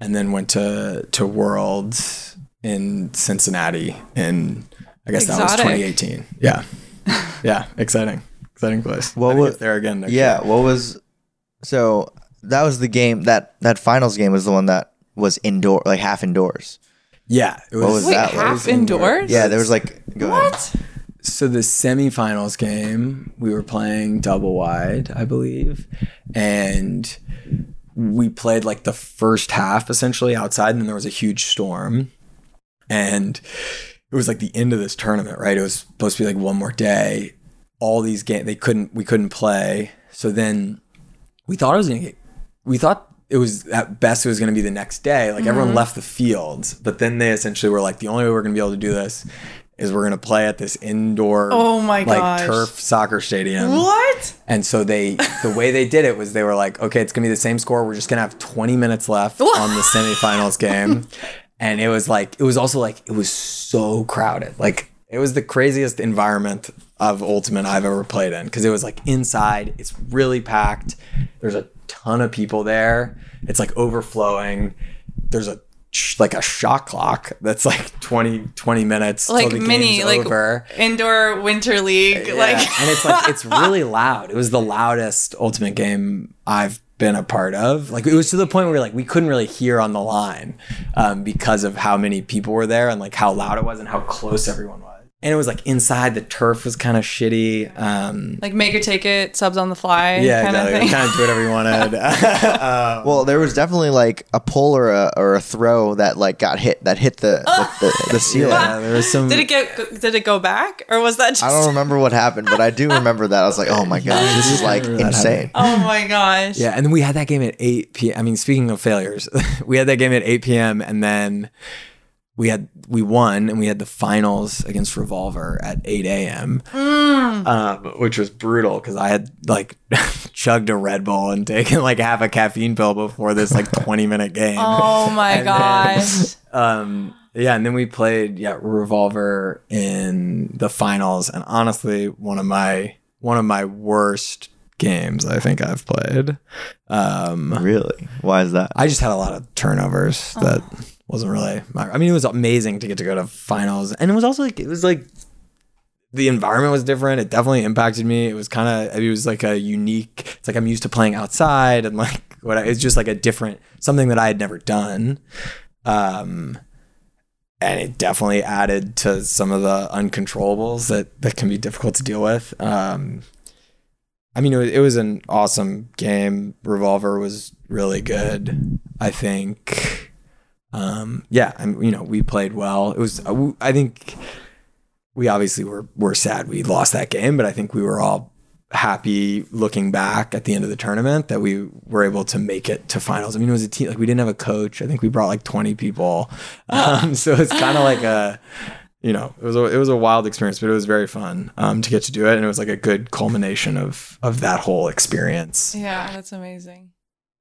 and then went to to Worlds in Cincinnati in I guess that was 2018. Yeah, yeah, exciting, exciting place.
What was-
there again? Next
Yeah.
year.
What was so that was the game that that finals game was the one that was indoor like half indoors.
yeah. It was,
What was
Wait,
that like?
half indoors?
Yeah, there was like go ahead.
So the semifinals game we were playing double wide i believe and we played like the first half essentially outside and then there was a huge storm. And it was like the end of this tournament right? It was supposed to be like one more day. All these games they couldn't we couldn't play. So then we thought it was gonna get we thought it was at best it was gonna be the next day. Like everyone mm-hmm. left the field but then they essentially were like the only way we're gonna be able to do this is we're gonna play at this indoor
Oh my
like
gosh.
turf soccer stadium
What?
and so they, the way they did it was they were like, okay, it's gonna be the same score. We're just gonna have 20 minutes left on the semifinals game, and it was like, it was also like, it was so crowded. Like it was the craziest environment of Ultimate I've ever played in because it was like inside. It's really packed. There's a ton of people there. It's like overflowing. There's a like a shot clock that's like 20 20 minutes
Like
the
mini, like
over.
indoor winter league.
Yeah,
Like
and it's like it's really loud. It was the loudest ultimate game I've been a part of. Like it was to the point where like we couldn't really hear on the line um, because of how many people were there and like how loud it was and how close everyone was. And it was like inside the turf was kind of shitty. Um,
like make or take it, subs on the fly.
yeah,
kind
exactly.
of thing.
kind of do whatever you wanted. Um,
Well, there was definitely like a pull or a or a throw that like got hit that hit the the, the, the ceiling.
yeah, there was some.
Did it get? Did it go back, or was that just?
I don't remember what happened, but I do remember that. I was like, oh my gosh, this is like insane.
Oh my gosh.
Yeah, and then we had that game at 8 p.m. I mean, speaking of failures, we had that game at 8 p.m. and then we had we won and we had the finals against Revolver at 8 a.m. Um, which was brutal because I had like chugged a Red Bull and taken like half a caffeine pill before this like 20 minute game.
Oh my
And then-
gosh.
um yeah and then we played yeah revolver in the finals and honestly one of my one of my worst games i think i've played um
Really? Why is that?
i just had a lot of turnovers that wasn't really i mean it was amazing to get to go to finals. And it was also like it was like the environment was different. It definitely impacted me. It was kind of it was like a unique it's like i'm used to playing outside and like what I- it's just like a different something that i had never done. Um and it definitely added to some of the uncontrollables that that can be difficult to deal with. Um i mean it was, it was an awesome game. Revolver was really good i think um yeah i mean, you know we played well it was i think we obviously were were sad we lost that game but i think we were all happy looking back at the end of the tournament that we were able to make it to finals. I mean, it was a team like we didn't have a coach. I think we brought like 20 people. Um, so it's kind of like a, you know, it was a, it was a wild experience, but it was very fun um, to get to do it, and it was like a good culmination of of that whole experience.
Yeah, that's amazing.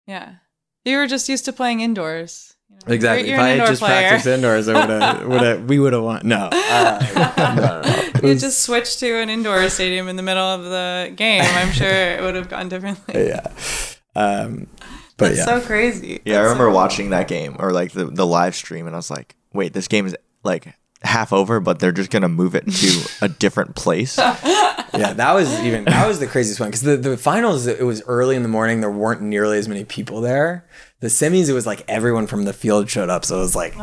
Yeah, you were just used to playing indoors. You know.
Exactly.
You're,
if
you're
I
an
had
indoor
just
player.
practiced indoors, I would have, would have, we would have won. No, uh, no, no, no.
You just switched to an indoor stadium in the middle of the game. I'm sure it would have gone differently.
yeah. Um, but
That's
yeah,
so crazy.
Yeah, I remember
so-
watching that game or like the, the live stream, and I was like, wait, this game is like half over, but they're just gonna move it to a different place.
yeah, that was even that was the craziest one because the the finals it was early in the morning. There weren't nearly as many people there. The semis, it was like everyone from the field showed up, so it was like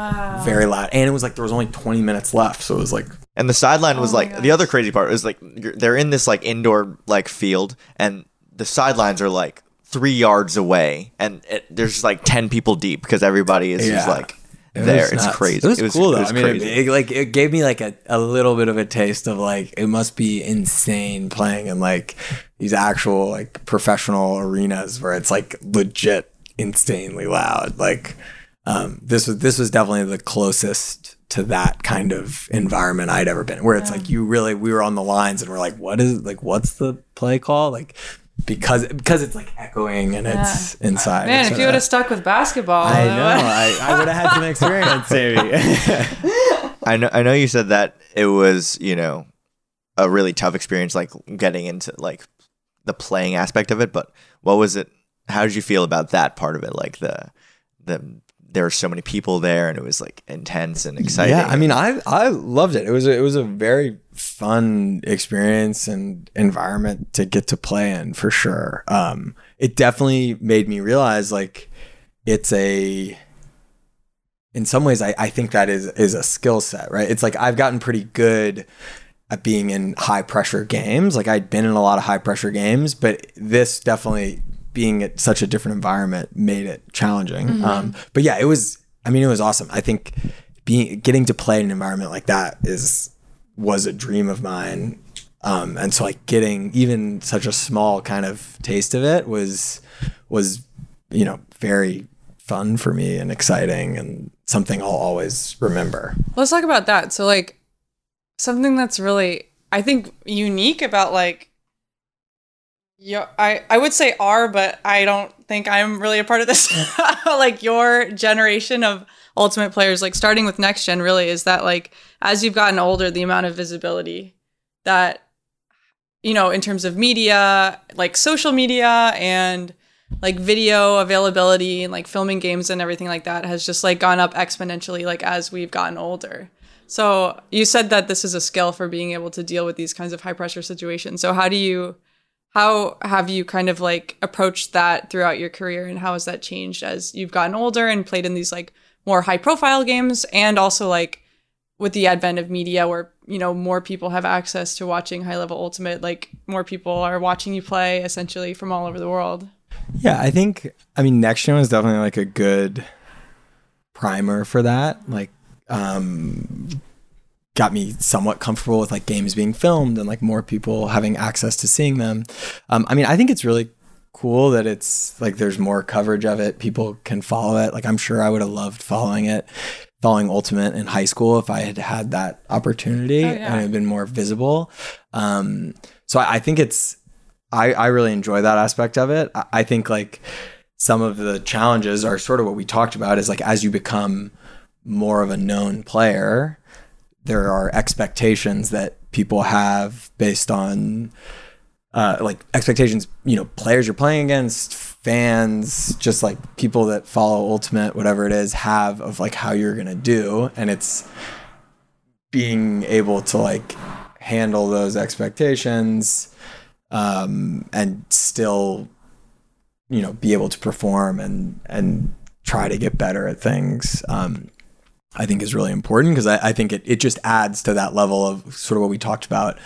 very loud, and it was like there was only twenty minutes left, so it was like
And the sideline was
Oh my
like the other crazy part was like you're, they're in this like indoor like field, and the sidelines are like three yards away, and it, there's just like ten people deep because everybody is just like
It
there. It's
nuts.
crazy.
It was, cool though.
It was
I mean, it,
crazy.
it, like it gave me like a, a little bit of a taste of like it must be insane playing in like these actual like professional arenas where it's like legit insanely loud. Like um, this was this was definitely the closest to that kind of environment I'd ever been. Where it's like you really we were on the lines and we're like, what is like what's the play call like. Because because it's like echoing and it's inside.
Man,
It's
if you would have stuck with basketball,
I know. I, I would have had some experience, maybe.
I know. I know you said that it was you know a really tough experience, like getting into like the playing aspect of it. But what was it? How did you feel about that part of it? Like the the there were so many people there and it was like intense and exciting.
Yeah, I mean, I I loved it. It was a, it was a very fun experience and environment to get to play in for sure. Um, it definitely made me realize like it's a in some ways I, I think that is is a skill set, right? It's like I've gotten pretty good at being in high pressure games. Like I'd been in a lot of high pressure games, but this definitely being at such a different environment made it challenging. Um, but yeah, it was. I mean, it was awesome. I think being getting to play in an environment like that is was a dream of mine. Um, and so like getting even such a small kind of taste of it was was you know very fun for me and exciting and something I'll always remember.
Let's talk about that. So like something that's really I think unique about like your I I would say R, but I don't think I'm really a part of this. like your generation of ultimate players, like starting with NexGen, really is that like as you've gotten older, the amount of visibility that you know in terms of media, like social media and like video availability and like filming games and everything like that has just like gone up exponentially like as we've gotten older. So you said that this is a skill for being able to deal with these kinds of high pressure situations. So how do you how have you kind of like approached that throughout your career and how has that changed as you've gotten older and played in these like more high profile games and also like with the advent of media where you know more people have access to watching high level ultimate like more people are watching you play essentially from all over the world
Yeah, I think I mean NexGen was definitely like a good primer for that. Like um got me somewhat comfortable with like games being filmed and like more people having access to seeing them. Um I mean, I think it's really cool that it's like there's more coverage of it. People can follow it. Like I'm sure I would have loved following it, following Ultimate in high school if I had had that opportunity
yeah.
and it had been more visible. Um so I, I think it's I, I really enjoy that aspect of it. I, I think like some of the challenges are sort of what we talked about is like as you become more of a known player, there are expectations that people have based on uh, like expectations, you know, players you're playing against, fans, just like people that follow Ultimate, whatever it is, have of like how you're gonna do, and it's being able to like handle those expectations um, and still, you know, be able to perform and and try to get better at things. Um, I think is really important because I, I think it, it just adds to that level of sort of what we talked about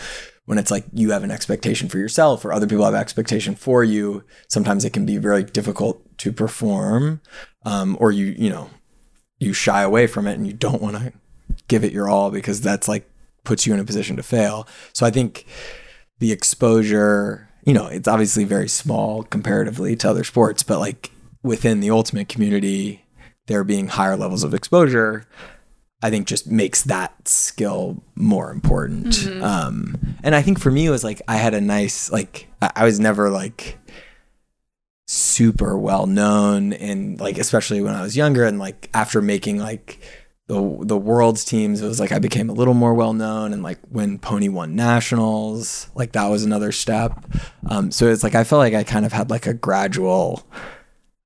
when it's like you have an expectation for yourself or other people have expectation for you. Sometimes it can be very difficult to perform, um, or you you know you shy away from it and you don't want to give it your all because that's like puts you in a position to fail. So I think the exposure, you know, it's obviously very small comparatively to other sports, but like within the ultimate community, there being higher levels of exposure, I think just makes that skill more important. Um, and I think for me, it was like I had a nice, like, I I was never like super well known and like, especially when I was younger and like after making like, the the world's teams it was like I became a little more well known and like when Pony won nationals like that was another step um, so it's like I felt like I kind of had like a gradual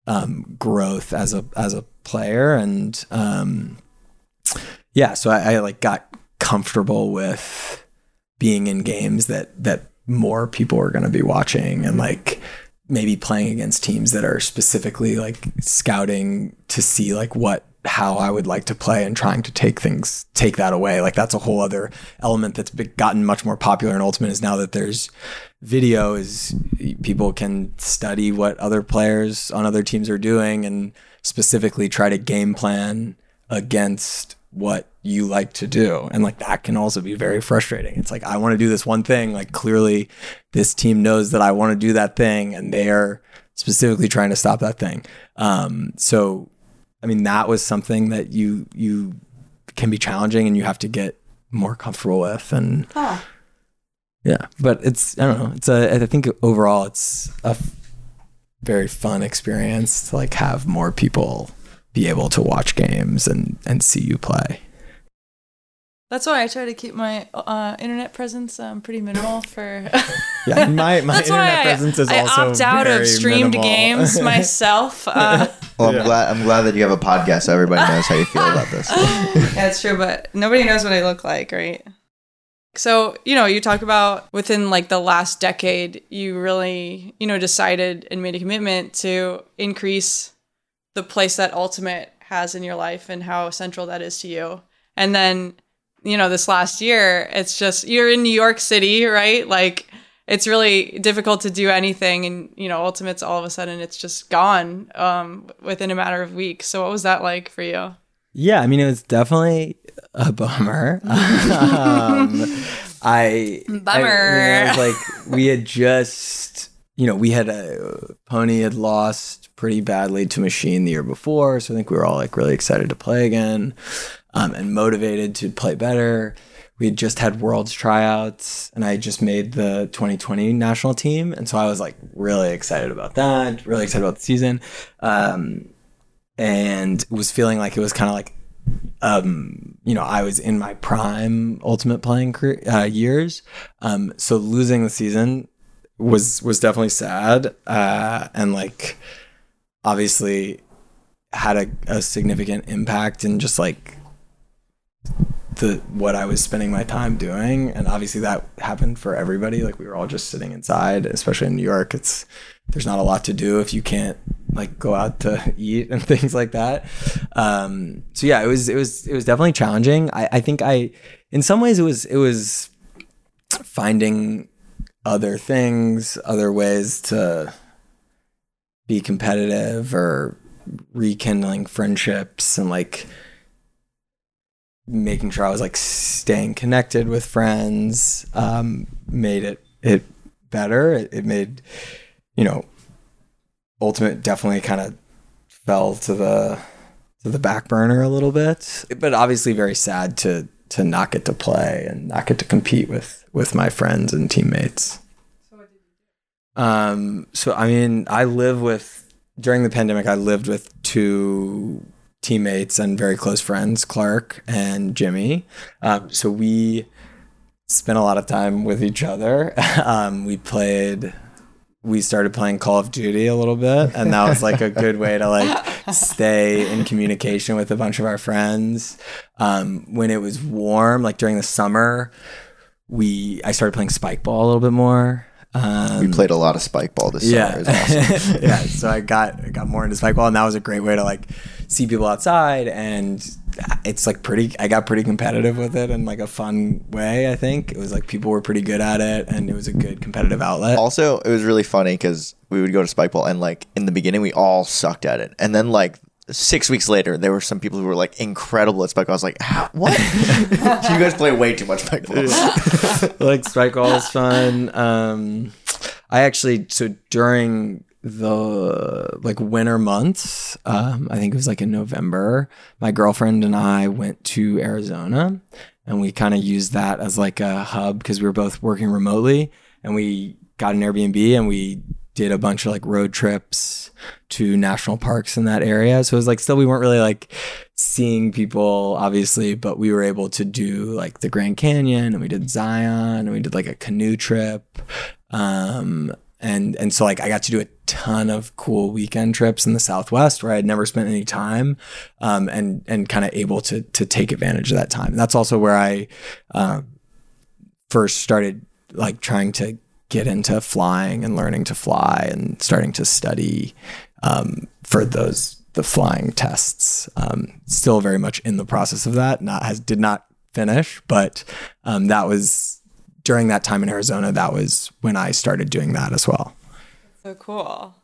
um, growth as a as a player and um, yeah so I, I like got comfortable with being in games that that more people are going to be watching and like maybe playing against teams that are specifically like scouting to see like what how I would like to play and trying to take things take that away. Like that's a whole other element that's gotten much more popular in ultimate is now that there's video is people can study what other players on other teams are doing and specifically try to game plan against what you like to do. And like that can also be very frustrating. It's like i want to do this one thing. Like clearly this team knows that i want to do that thing and they are specifically trying to stop that thing. Um so i mean that was something that you you can be challenging and you have to get more comfortable with and yeah but it's i don't know. It's a i think overall it's a very fun experience to like have more people be able to watch games and and see you play
that's why i try to keep my uh, internet presence um, pretty minimal for
yeah my my
That's
internet
why I,
presence is
I
also
opt out
very
of streamed
minimal.
games myself. Uh,
Well, I'm glad. I'm glad that you have a podcast so everybody knows how you feel about this.
Yeah, it's true, but nobody knows what I look like, right?
So, you know, you talk about within like the last decade, you really, you know, decided and made a commitment to increase the place that Ultimate has in your life and how central that is to you. And then, you know, this last year, it's just you're in New York City, right? Like it's really difficult to do anything and, you know, Ultimate's all of a sudden it's just gone um within a matter of weeks. So what was that like for you?
Yeah, I mean, it was definitely a bummer. um, I
Bummer.
I, I like we had just, you know, we had a pony had lost pretty badly to Machine the year before, so I think we were all like really excited to play again, um, and motivated to play better. We had just had Worlds tryouts, and I just made the 2020 national team, and so I was like really excited about that, really excited about the season. Um, and was feeling like it was kind of like um you know i was in my prime ultimate playing career, uh, years. Um so losing the season was was definitely sad uh and like obviously had a, a significant impact and just like the what I was spending my time doing, and obviously that happened for everybody. Like we were all just sitting inside, especially in New York. It's there's not a lot to do if you can't like go out to eat and things like that. Um, so yeah, it was it was it was definitely challenging. I, I think I in some ways it was it was finding other things, other ways to be competitive or rekindling friendships and like making sure I was like staying connected with friends um, made it it better. It, it made you know ultimate definitely kind of fell to the to the back burner a little bit, but obviously very sad to to not get to play and not get to compete with with my friends and teammates. Um, so I mean, I live with during the pandemic. I lived with two teammates and very close friends, Clark and Jimmy. Um, so we spent a lot of time with each other. um, we played. We started playing Call of Duty a little bit, and that was like a good way to like stay in communication with a bunch of our friends. Um, when it was warm, like during the summer, we I started playing spike ball a little bit more. Um,
we played a lot of spike ball this
yeah.
summer. Awesome.
yeah. So I got I got more into spike ball, and that was a great way to like see people outside, and it's like pretty. I got pretty competitive with it in like a fun way. I think it was like people were pretty good at it, and it was a good competitive outlet.
Also, it was really funny because we would go to spike ball and like in the beginning we all sucked at it, and then like six weeks later there were some people who were like incredible at spike ball. I was like, "How- what? you guys play way too much spike ball.
like spike ball is fun. Um, I actually so during the like winter months, um, I think it was like in November. My girlfriend and I went to Arizona, and we kind of used that as like a hub because we were both working remotely, and we got an Airbnb and we did a bunch of like road trips to national parks in that area. So it was like still we weren't really like seeing people obviously, but we were able to do like the Grand Canyon and we did Zion and we did like a canoe trip. Um and and so like I got to do a ton of cool weekend trips in the Southwest where I'd never spent any time, um, and and kind of able to to take advantage of that time. And that's also where I uh, first started like trying to get into flying and learning to fly and starting to study um, for those the flying tests. Um, still very much in the process of that. Not has did not finish, but um, that was during that time in Arizona. That was when I started doing that as well.
So cool.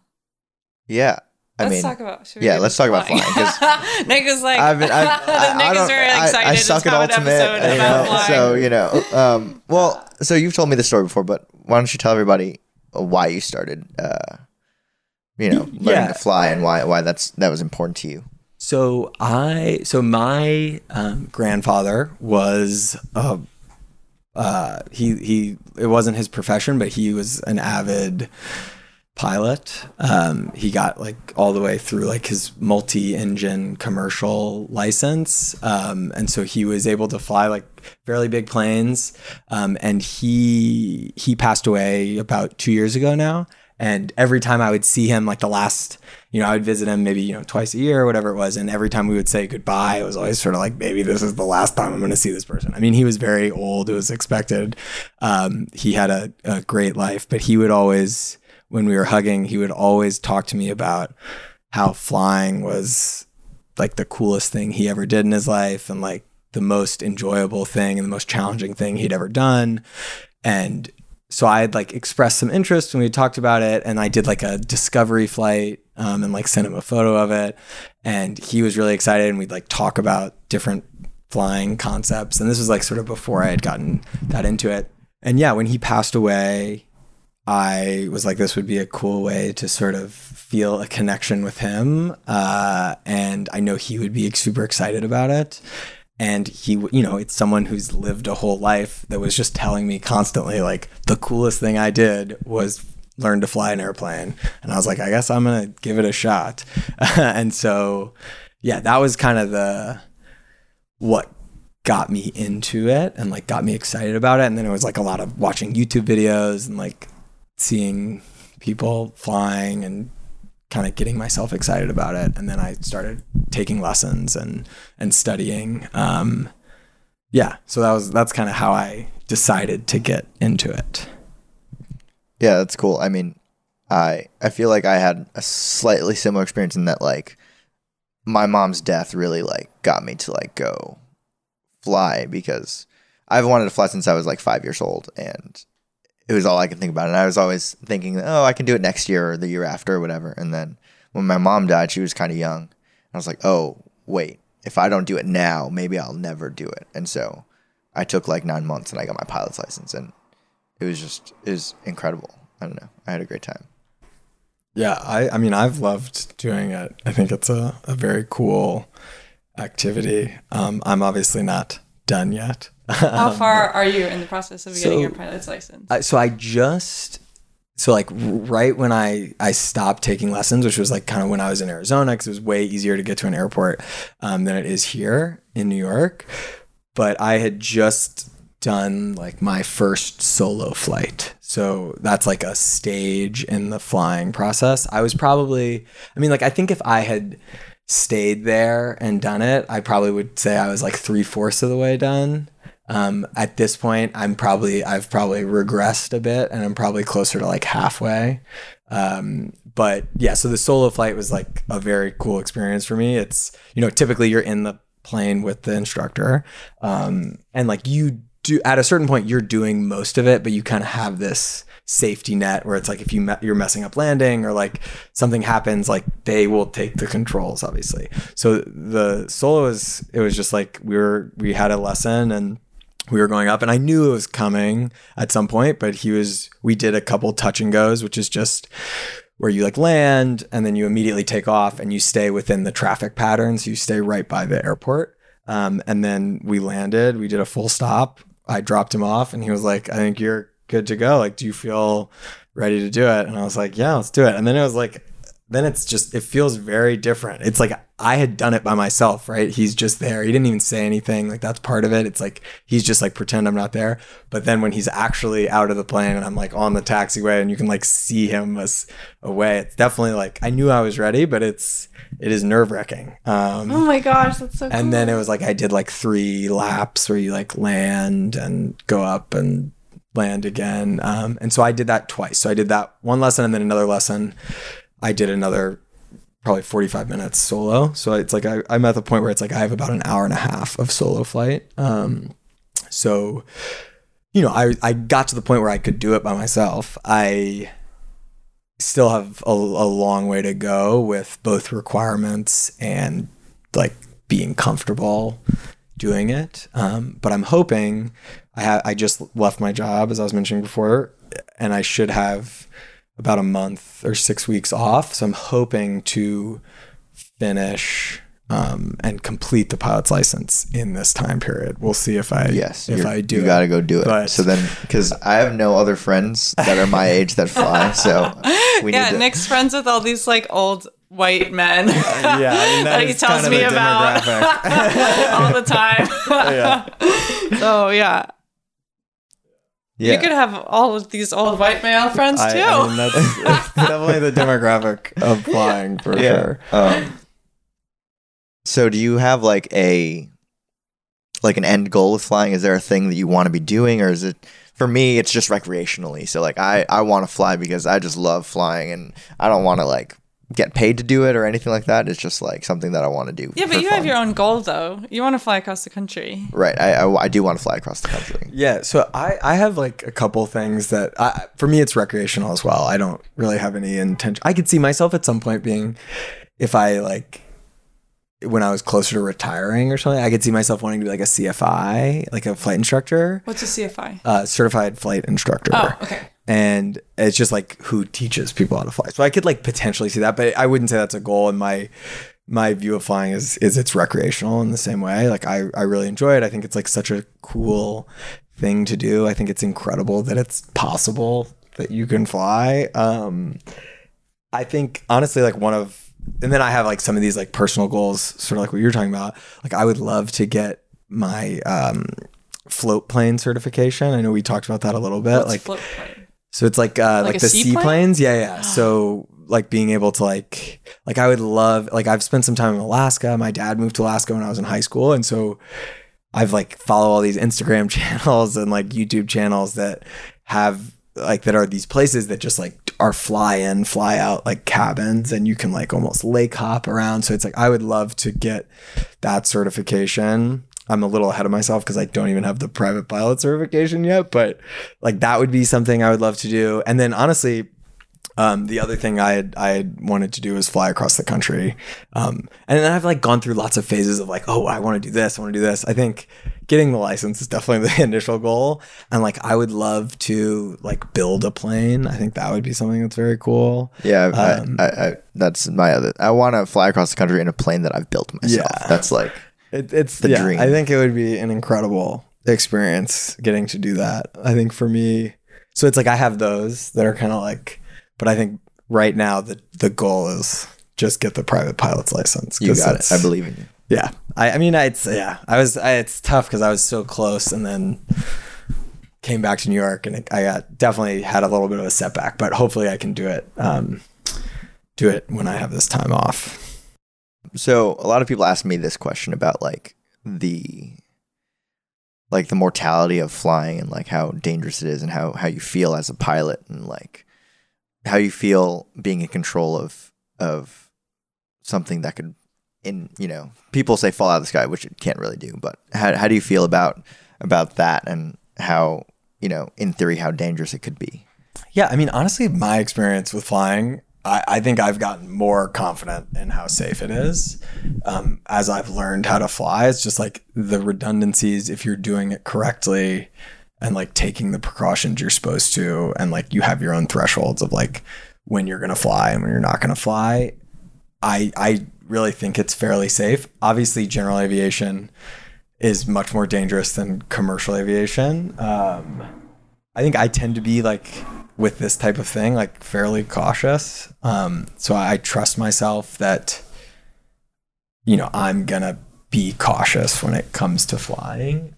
Yeah. I
Let's
mean,
talk about.
yeah, let's
into
talk about flying,
Nick is like,
I've been, I've, I, I don't,
very
I-
excited.
I,
to
suck at ultimate,
episode
you know, so you know. Um, well, so you've told me the story before, but why don't you tell everybody why you started, uh, you know, learning
Yeah.
to fly and why why that's that was important to you.
So I, so my um, grandfather was a, uh, he he. It wasn't his profession, but he was an avid pilot. Um, he got like all the way through like his multi-engine commercial license, um, and so he was able to fly like fairly big planes. Um, and he he passed away about two years ago now, And every time I would see him, like the last, you know, I would visit him maybe, you know, twice a year or whatever it was. And every time we would say goodbye, it was always sort of like, maybe this is the last time I'm going to see this person. I mean, he was very old. It was expected. Um, he had a, a great life, but he would always, when we were hugging, he would always talk to me about how flying was like the coolest thing he ever did in his life and like the most enjoyable thing and the most challenging thing he'd ever done. And so I had like expressed some interest when we talked about it, and I did like a discovery flight um, and like sent him a photo of it, and he was really excited, and we'd like talk about different flying concepts, and this was like sort of before I had gotten that into it, and yeah, when he passed away, I was like, this would be a cool way to sort of feel a connection with him, uh, and I know he would be super excited about it. And he you know it's someone who's lived a whole life that was just telling me constantly like the coolest thing i did was learn to fly an airplane. And i was like i guess i'm gonna give it a shot. And so yeah that was kind of the what got me into it and like got me excited about it. And then it was like a lot of watching youtube videos and like seeing people flying and kind of getting myself excited about it and then i started taking lessons and and studying um yeah so that was that's kind of how i decided to get into it
Yeah, that's cool. I mean, I I feel like I had a slightly similar experience in that like my mom's death really like got me to like go fly because I've wanted to fly since I was like 5 years old and it was all I could think about and I was always thinking, "Oh, I can do it next year or the year after or whatever." And then when my mom died, she was kind of young. I was like, "Oh, wait. If I don't do it now, maybe I'll never do it." And so I took like 9 months and I got my pilot's license and it was just it was incredible. I don't know. I had a great time.
yeah i i mean i've loved doing it i think it's a, a very cool activity um i'm obviously not done yet
How far are you in the process of getting
so-
your pilot's license?
I, so I just so like right when I I stopped taking lessons, which was like kind of when I was in Arizona, because it was way easier to get to an airport um, than it is here in New York. But I had just done like my first solo flight, so that's like a stage in the flying process. I was probably, I mean, like I think if I had stayed there and done it, I probably would say I was like three fourths of the way done. Um, at this point, I'm probably I've probably regressed a bit, and I'm probably closer to like halfway. Um, but yeah, so the solo flight was like a very cool experience for me. It's you know typically you're in the plane with the instructor, um, and like you do at a certain point you're doing most of it, but you kind of have this safety net where it's like if you me- you're messing up landing or like something happens like they will take the controls obviously so the solo is it was just like we were we had a lesson and we were going up and I knew it was coming at some point, but he was, we did a couple touch and goes, which is just where you like land and then you immediately take off and you stay within the traffic patterns. You stay right by the airport. Um, and then we landed, we did a full stop. I dropped him off and he was like, I think you're good to go. Like, do you feel ready to do it? And I was like, yeah, let's do it. And then it was like, then it's just it feels very different. It's like I had done it by myself, right? He's just there. He didn't even say anything. Like that's part of it. It's like he's just like pretend I'm not there. But then when he's actually out of the plane and I'm like on the taxiway and you can like see him as away, it's definitely like I knew I was ready, but it's it is nerve wracking. Um,
oh my gosh, that's so cool.
and then it was like I did like three laps where you like land and go up and land again. Um, and so I did that twice. So I did that one lesson and then another lesson. I did another probably 45 minutes solo. So it's like I, I'm at the point where it's like I have about an hour and a half of solo flight. Um, so, you know, I, I got to the point where I could do it by myself. I still have a, a long way to go with both requirements and like being comfortable doing it. Um, but I'm hoping I ha- I just left my job as I was mentioning before, and I should have about a month or six weeks off. So I'm hoping to finish um, and complete the pilot's license in this time period. We'll see if I
Yes,
if I do.
you got to go do it.
But-
so then, because I have no other friends that are my age that fly, so we
yeah,
need to.
Nick's friends with all these like old white men
yeah, I mean,
that he tells
kind of
me about all the time.
yeah.
so yeah,
Yeah.
You could have all of these old white male friends too.
I, I mean, that's, that's definitely the demographic of flying for sure.
Um, so do you have like a like an end goal with flying? Is there a thing that you want to be doing or is it for me it's just recreationally. So like I I want to fly because I just love flying and I don't want to like get paid to do it or anything like that. It's just like something that I want to do.
yeah, but
for
you have your own goal though. You want to fly across the country.
Right. I, I I do want to fly across the country.
Yeah, so I I have like a couple things that I, for me it's recreational as well. I don't really have any intention. I could see myself at some point being if I like when I was closer to retiring or something, I could see myself wanting to be like a CFI, like a flight instructor,
What's a CFI?
uh, certified flight instructor.
Oh, okay.
And it's just like who teaches people how to fly. So I could like potentially see that, but I wouldn't say that's a goal. And my my view of flying is is it's recreational in the same way. Like I I really enjoy it. I think it's like such a cool thing to do. I think it's incredible that it's possible that you can fly. Um, I think honestly, like one of and then I have like some of these like personal goals, sort of like what you're talking about. Like I would love to get my um float plane certification. I know we talked about that a little bit.
What's
like
float plane?
So it's like uh
Like
like, the
seaplane?
seaplanes. Yeah, yeah. So like being able to like like I would love like I've spent some time in Alaska. My dad moved to Alaska when I was in high school and so I've like follow all these Instagram channels and like YouTube channels that have like that are these places that just like are fly in, fly out like cabins and you can like almost lake hop around. So it's like I would love to get that certification. I'm a little ahead of myself because I don't even have the private pilot certification yet, but like that would be something I would love to do. And then honestly, um, the other thing I had I had wanted to do is fly across the country, um, and then I've like gone through lots of phases of like, oh, I want to do this, I want to do this. I think getting the license is definitely the initial goal, and like I would love to like build a plane. I think that would be something that's very cool.
Yeah, I-
Um,
I, I, that's my other. I want to fly across the country in a plane that I've built myself.
Yeah.
That's like
It, it's
The
yeah,
dream.
I think it would be an incredible experience getting to do that. I think for me, so it's like I have those that are kind of like, but I think right now the the goal is just get the private pilot's license.
you got it. I believe in you.
Yeah, I, I mean, it's yeah, I was. I, it's tough because I was so close, and then came back to New York, and I got definitely had a little bit of a setback. But hopefully, I can do it. Um, do it when I have this time off.
So a lot of people ask me this question about like the like the mortality of flying and like how dangerous it is and how how you feel as a pilot and like how you feel being in control of of something that could in you know people say fall out of the sky which it can't really do but how how do you feel about about that and how you know in theory how dangerous it could be?
Yeah, I mean, honestly, my experience with flying, I, I think I've gotten more confident in how safe it is um, as I've learned how to fly. It's just like the redundancies, if you're doing it correctly and like taking the precautions you're supposed to, and like you have your own thresholds of like when you're going to fly and when you're not going to fly. I, I really think it's fairly safe. Obviously, general aviation is much more dangerous than commercial aviation. Um, I think I tend to be like with this type of thing, like fairly cautious. Um, so I trust myself that, you know, I'm gonna be cautious when it comes to flying.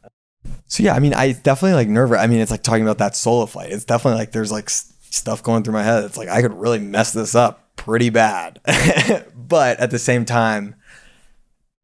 So yeah, I mean, I definitely like nervous. I mean, it's like talking about that solo flight. It's definitely like there's like stuff going through my head. It's like I could really mess this up pretty bad, but at the same time,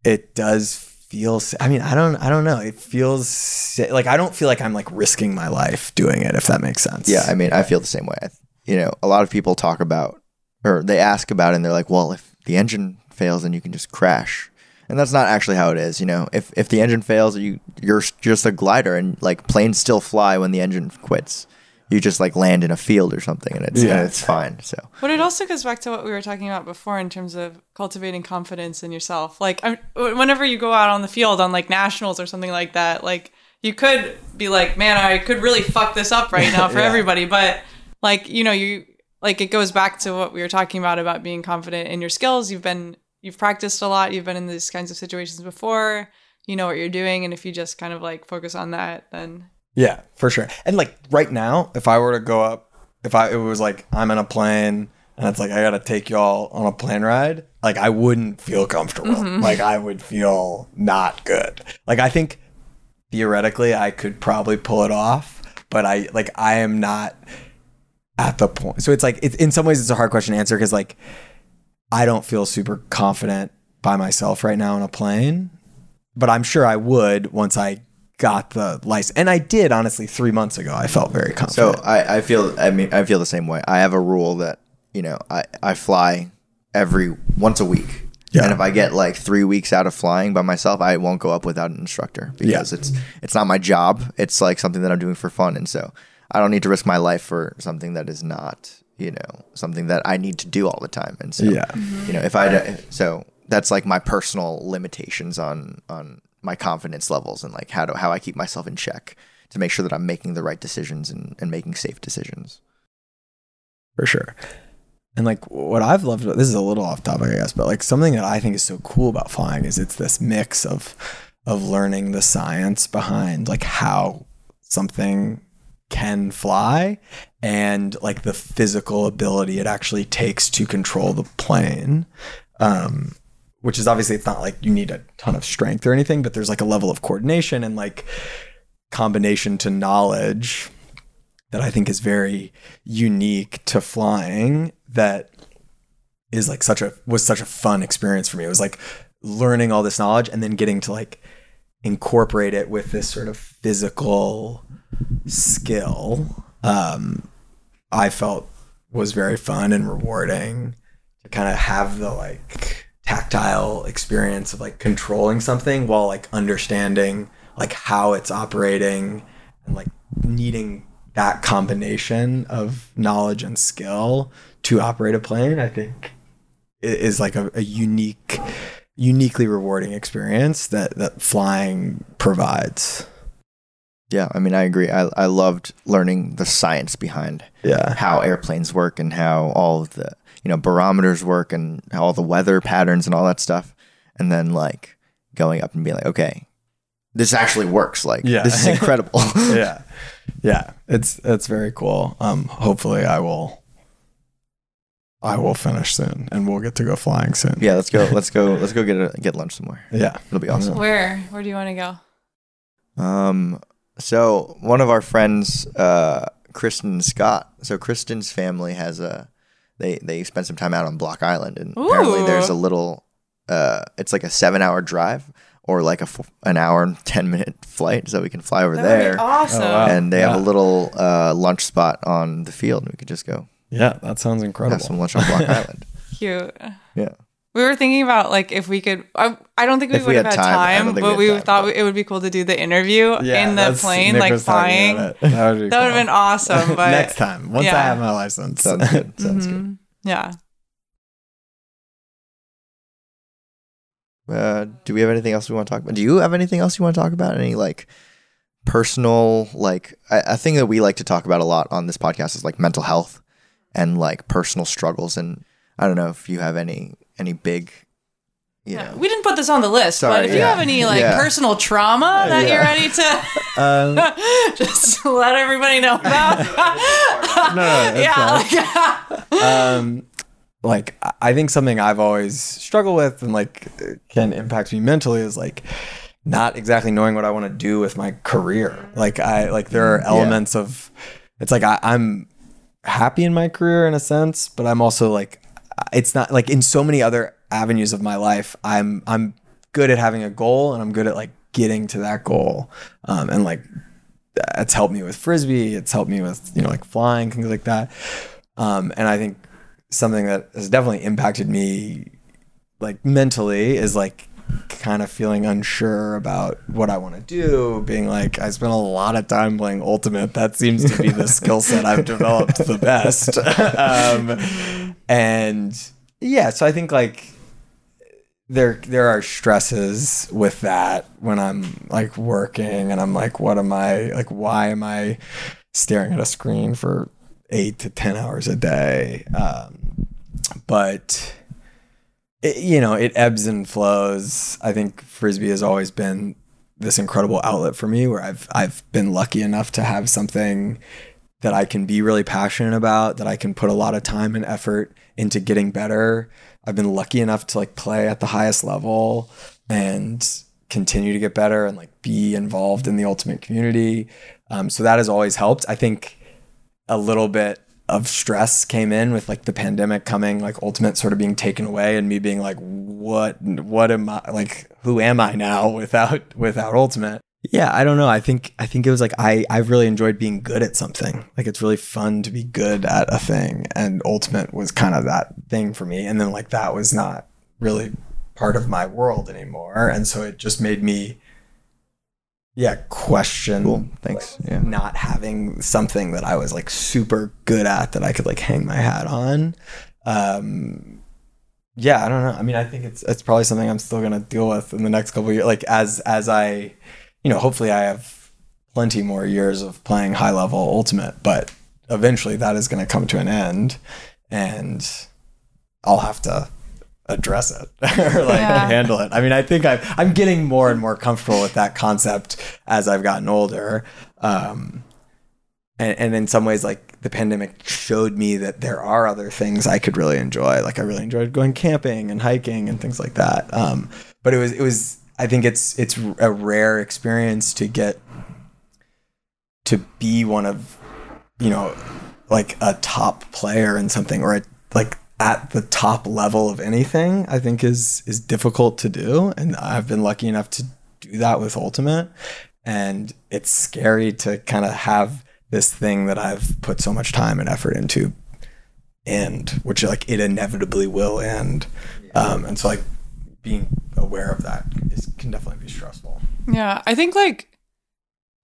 it does feel. sa- I mean, I don't. I don't know. It feels like I don't feel like I'm like risking my life doing it. If that makes sense.
Yeah, I mean, I feel the same way. You know, a lot of people talk about, or they ask about, it and they're like, "Well, if the engine fails, then you can just crash," and that's not actually how it is. You know, if if the engine fails, you you're just a glider, and like planes still fly when the engine quits. You just like land in a field or something, and it's
Yeah.
and it's fine. So
But it also goes back to what we were talking about before in terms of cultivating confidence in yourself. Like, I'm, whenever you go out on the field on like nationals or something like that, like you could be like, man, I could really fuck this up right now for
Yeah.
everybody. But like, you know, you like it goes back to what we were talking about about being confident in your skills. You've been, you've practiced a lot. You've been in these kinds of situations before. You know what you're doing, and if you just kind of like focus on that, then
Yeah, for sure. And like right now, if I were to go up, if I it was like I'm in a plane and it's like I got to take y'all on a plane ride, like I wouldn't feel comfortable. Mm-hmm. Like I would feel not good. Like I think theoretically I could probably pull it off, but I like I am not at the point. So it's like it's in some ways it's a hard question to answer because like I don't feel super confident by myself right now in a plane, but I'm sure I would once I got the license. And I did honestly three months ago. I felt very
So
confident.
I, I feel I mean I feel the same way. I have a rule that you know I, I fly every once a week.
Yeah.
And if I get like three weeks out of flying by myself, I won't go up without an instructor because
Yeah.
it's it's not my job. It's like something that I'm doing for fun, and so I don't need to risk my life for something that is not you know something that I need to do all the time. And so
Yeah.
you know if I so that's like my personal limitations on on my confidence levels and like how do how I keep myself in check to make sure that I'm making the right decisions and, and making safe decisions.
for sure. And like what I've loved, about this is a little off topic, I guess, but like something that I think is so cool about flying is it's this mix of of learning the science behind like how something can fly and like the physical ability it actually takes to control the plane. Um, which is obviously it's not like you need a ton of strength or anything, but there's like a level of coordination and like combination to knowledge that I think is very unique to flying that is like such a was such a fun experience for me. It was like learning all this knowledge and then getting to like incorporate it with this sort of physical skill. Um I felt was very fun and rewarding to kind of have the like tactile experience of like controlling something while like understanding like how it's operating and like needing that combination of knowledge and skill to operate a plane i think is like a, a unique uniquely rewarding experience that that flying provides
Yeah, I mean I agree. I I loved learning the science behind
yeah
how airplanes work and how all of the you know barometers work and how all the weather patterns and all that stuff, and then like going up and being like, okay, this actually works. Like
Yeah.
this is incredible.
yeah yeah it's it's very cool um hopefully i will i will finish soon and we'll get to go flying soon
yeah, let's go. Let's go. Let's go get a, get lunch somewhere.
yeah
It'll be awesome.
Where? Where do you want to go?
Um, so one of our friends, uh, Kristen Scott. So Kristen's family has a they they spent some time out on Block Island, and apparently there's a little. Uh, it's like a seven hour drive or like a f- an hour and ten minute flight, so we can fly over
That
there.
be awesome.
Oh, wow.
And they have a little uh, lunch spot on the field, and we could just go
yeah that sounds incredible
have
incredible
some lunch on Block Island.
Cute.
Yeah.
We were thinking about like if we could. I, I don't think we
If we
would have
had
had
time,
time, but
we
we,
had time,
thought
but-
it would be cool to do the interview
Yeah,
in the plane,
Nick
like flying.
That would be
That would have been awesome. But
next time once i have my license
Sounds good. Sounds
Mhm. Yeah.
Uh, do we have anything else we want to talk about? Do you have anything else you want to talk about? Any like personal like a thing that we like to talk about a lot on this podcast is like mental health and like personal struggles and I don't know if you have any any big you
Yeah.
know
We didn't put this on the list,
Sorry,
but if you have any like
Yeah.
personal trauma that
Yeah.
you're ready to
um,
just let everybody know about.
no, it's
yeah. Like,
um like I- i think something i've always struggled with and like can impact me mentally is like not exactly knowing what i want to do with my career like i like there are elements of it's like I, i'm happy in my career in a sense but i'm also like it's not like in so many other avenues of my life i'm i'm good at having a goal and i'm good at like getting to that goal um, and like it's helped me with frisbee it's helped me with you know like flying things like that um, and i think something that has definitely impacted me like mentally is like kind of feeling unsure about what I want to do, being like I spent a lot of time playing ultimate. That seems to be the skill set I've developed the best. um, and yeah, so I think like there there are stresses with that when I'm like working and I'm like what am I like why am I staring at a screen for 8 to 10 hours a day? Um, but it, you know it ebbs and flows. I think frisbee has always been this incredible outlet for me where I've I've been lucky enough to have something that I can be really passionate about, that I can put a lot of time and effort into getting better. I've been lucky enough to like play at the highest level and continue to get better and like be involved in the ultimate community. Um, so that has always helped. I think a little bit of stress came in with like the pandemic coming, like ultimate sort of being taken away and me being like, what, what am I like, who am I now without, without ultimate? Yeah, I don't know. I think I think it was like I I've really enjoyed being good at something. Like it's really fun to be good at a thing, and Ultimate was kind of that thing for me. And then like that was not really part of my world anymore, and so it just made me, yeah, question.
Cool. Thanks. Yeah.
Not having something that I was like super good at that I could like hang my hat on. Um, yeah, I don't know. I mean, I think it's it's probably something I'm still gonna deal with in the next couple of years. Like as as I you know, hopefully I have plenty more years of playing high level ultimate, but eventually that is going to come to an end and I'll have to address it or like
Yeah.
handle it. I mean, I think I'm, I'm getting more and more comfortable with that concept as I've gotten older. Um, and, and in some ways, like the pandemic showed me that there are other things I could really enjoy. Like I really enjoyed going camping and hiking and things like that. Um, but it was, it was, I think it's, it's a rare experience to get to be one of, you know, like a top player in something or a, like at the top level of anything. I think is is difficult to do, and I've been lucky enough to do that with Ultimate, and it's scary to kind of have this thing that I've put so much time and effort into end, which like it inevitably will end, um, and so like being aware of that is can definitely be stressful.
Yeah, I think like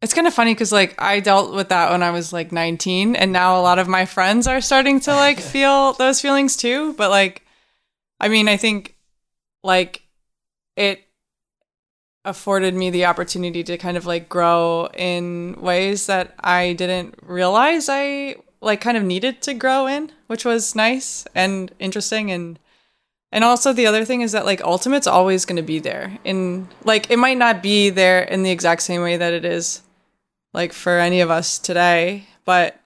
it's kind of funny because like I dealt with that when I was like 19, and now a lot of my friends are starting to like feel those feelings too. But like, I mean, I think like it afforded me the opportunity to kind of like grow in ways that I didn't realize I like kind of needed to grow in, which was nice and interesting and and also the other thing is that like ultimate's always going to be there in like it might not be there in the exact same way that it is like for any of us today, but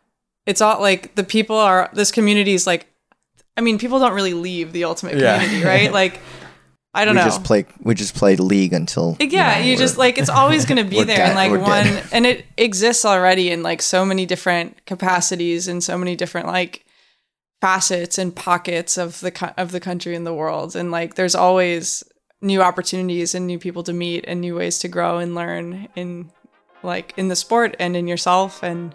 it's all like the people are this community is like I mean, people don't really leave the ultimate
Yeah.
community, right? Like I don't
we
know.
just play. We just played League until.
Yeah,
know,
you just like it's always going to be there
dead-
in like one
dead.
and it exists already in like so many different capacities and so many different like facets and pockets of the of the country and the world. And like there's always new opportunities and new people to meet and new ways to grow and learn in like in the sport and in yourself and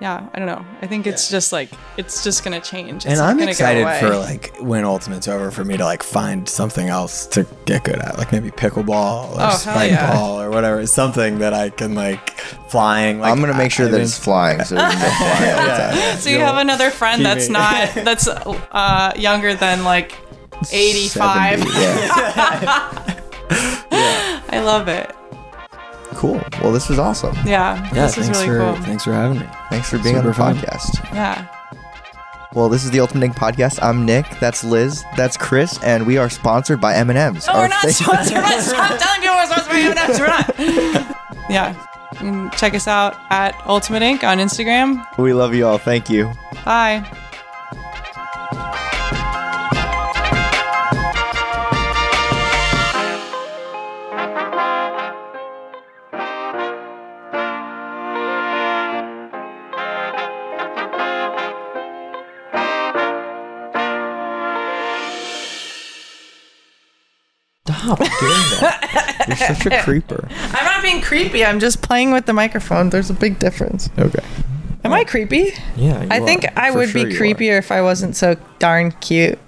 yeah, I don't know. I think it's just like it's just going to change. It's
and I'm
gonna go
excited
away.
for like when Ultimate's over for me to like find something else to get good at, like maybe pickleball or
Oh,
spike
yeah.
ball or whatever. Something that I can like flying. Like,
I'm gonna make sure
I-
that it's flying, so we can go fly all the time.
yeah,
So you have another friend that's
me-
not that's uh, younger than like 85.
70, yeah.
I love it.
Cool. Well, this was awesome.
Yeah,
Yeah,
this is
thanks
really
for
cool.
thanks for having me.
Thanks for being on the
fun.
podcast.
Yeah.
Well, this is the Ultimate Ink Podcast. I'm Nick. That's Liz. That's Chris, and we are sponsored by M&M's.
No,
Our
we're not
fa-
sponsored. by- Stop telling people we're sponsored by M&M's. We're not. Yeah. You check us out at Ultimate Ink on Instagram.
we love you all. Thank you.
Bye.
Stop doing that. You're such a creeper.
I'm not being creepy. I'm just playing with the microphone. There's a big difference.
Okay.
Am I creepy?
Yeah.
I think I would be creepier if I wasn't so darn cute.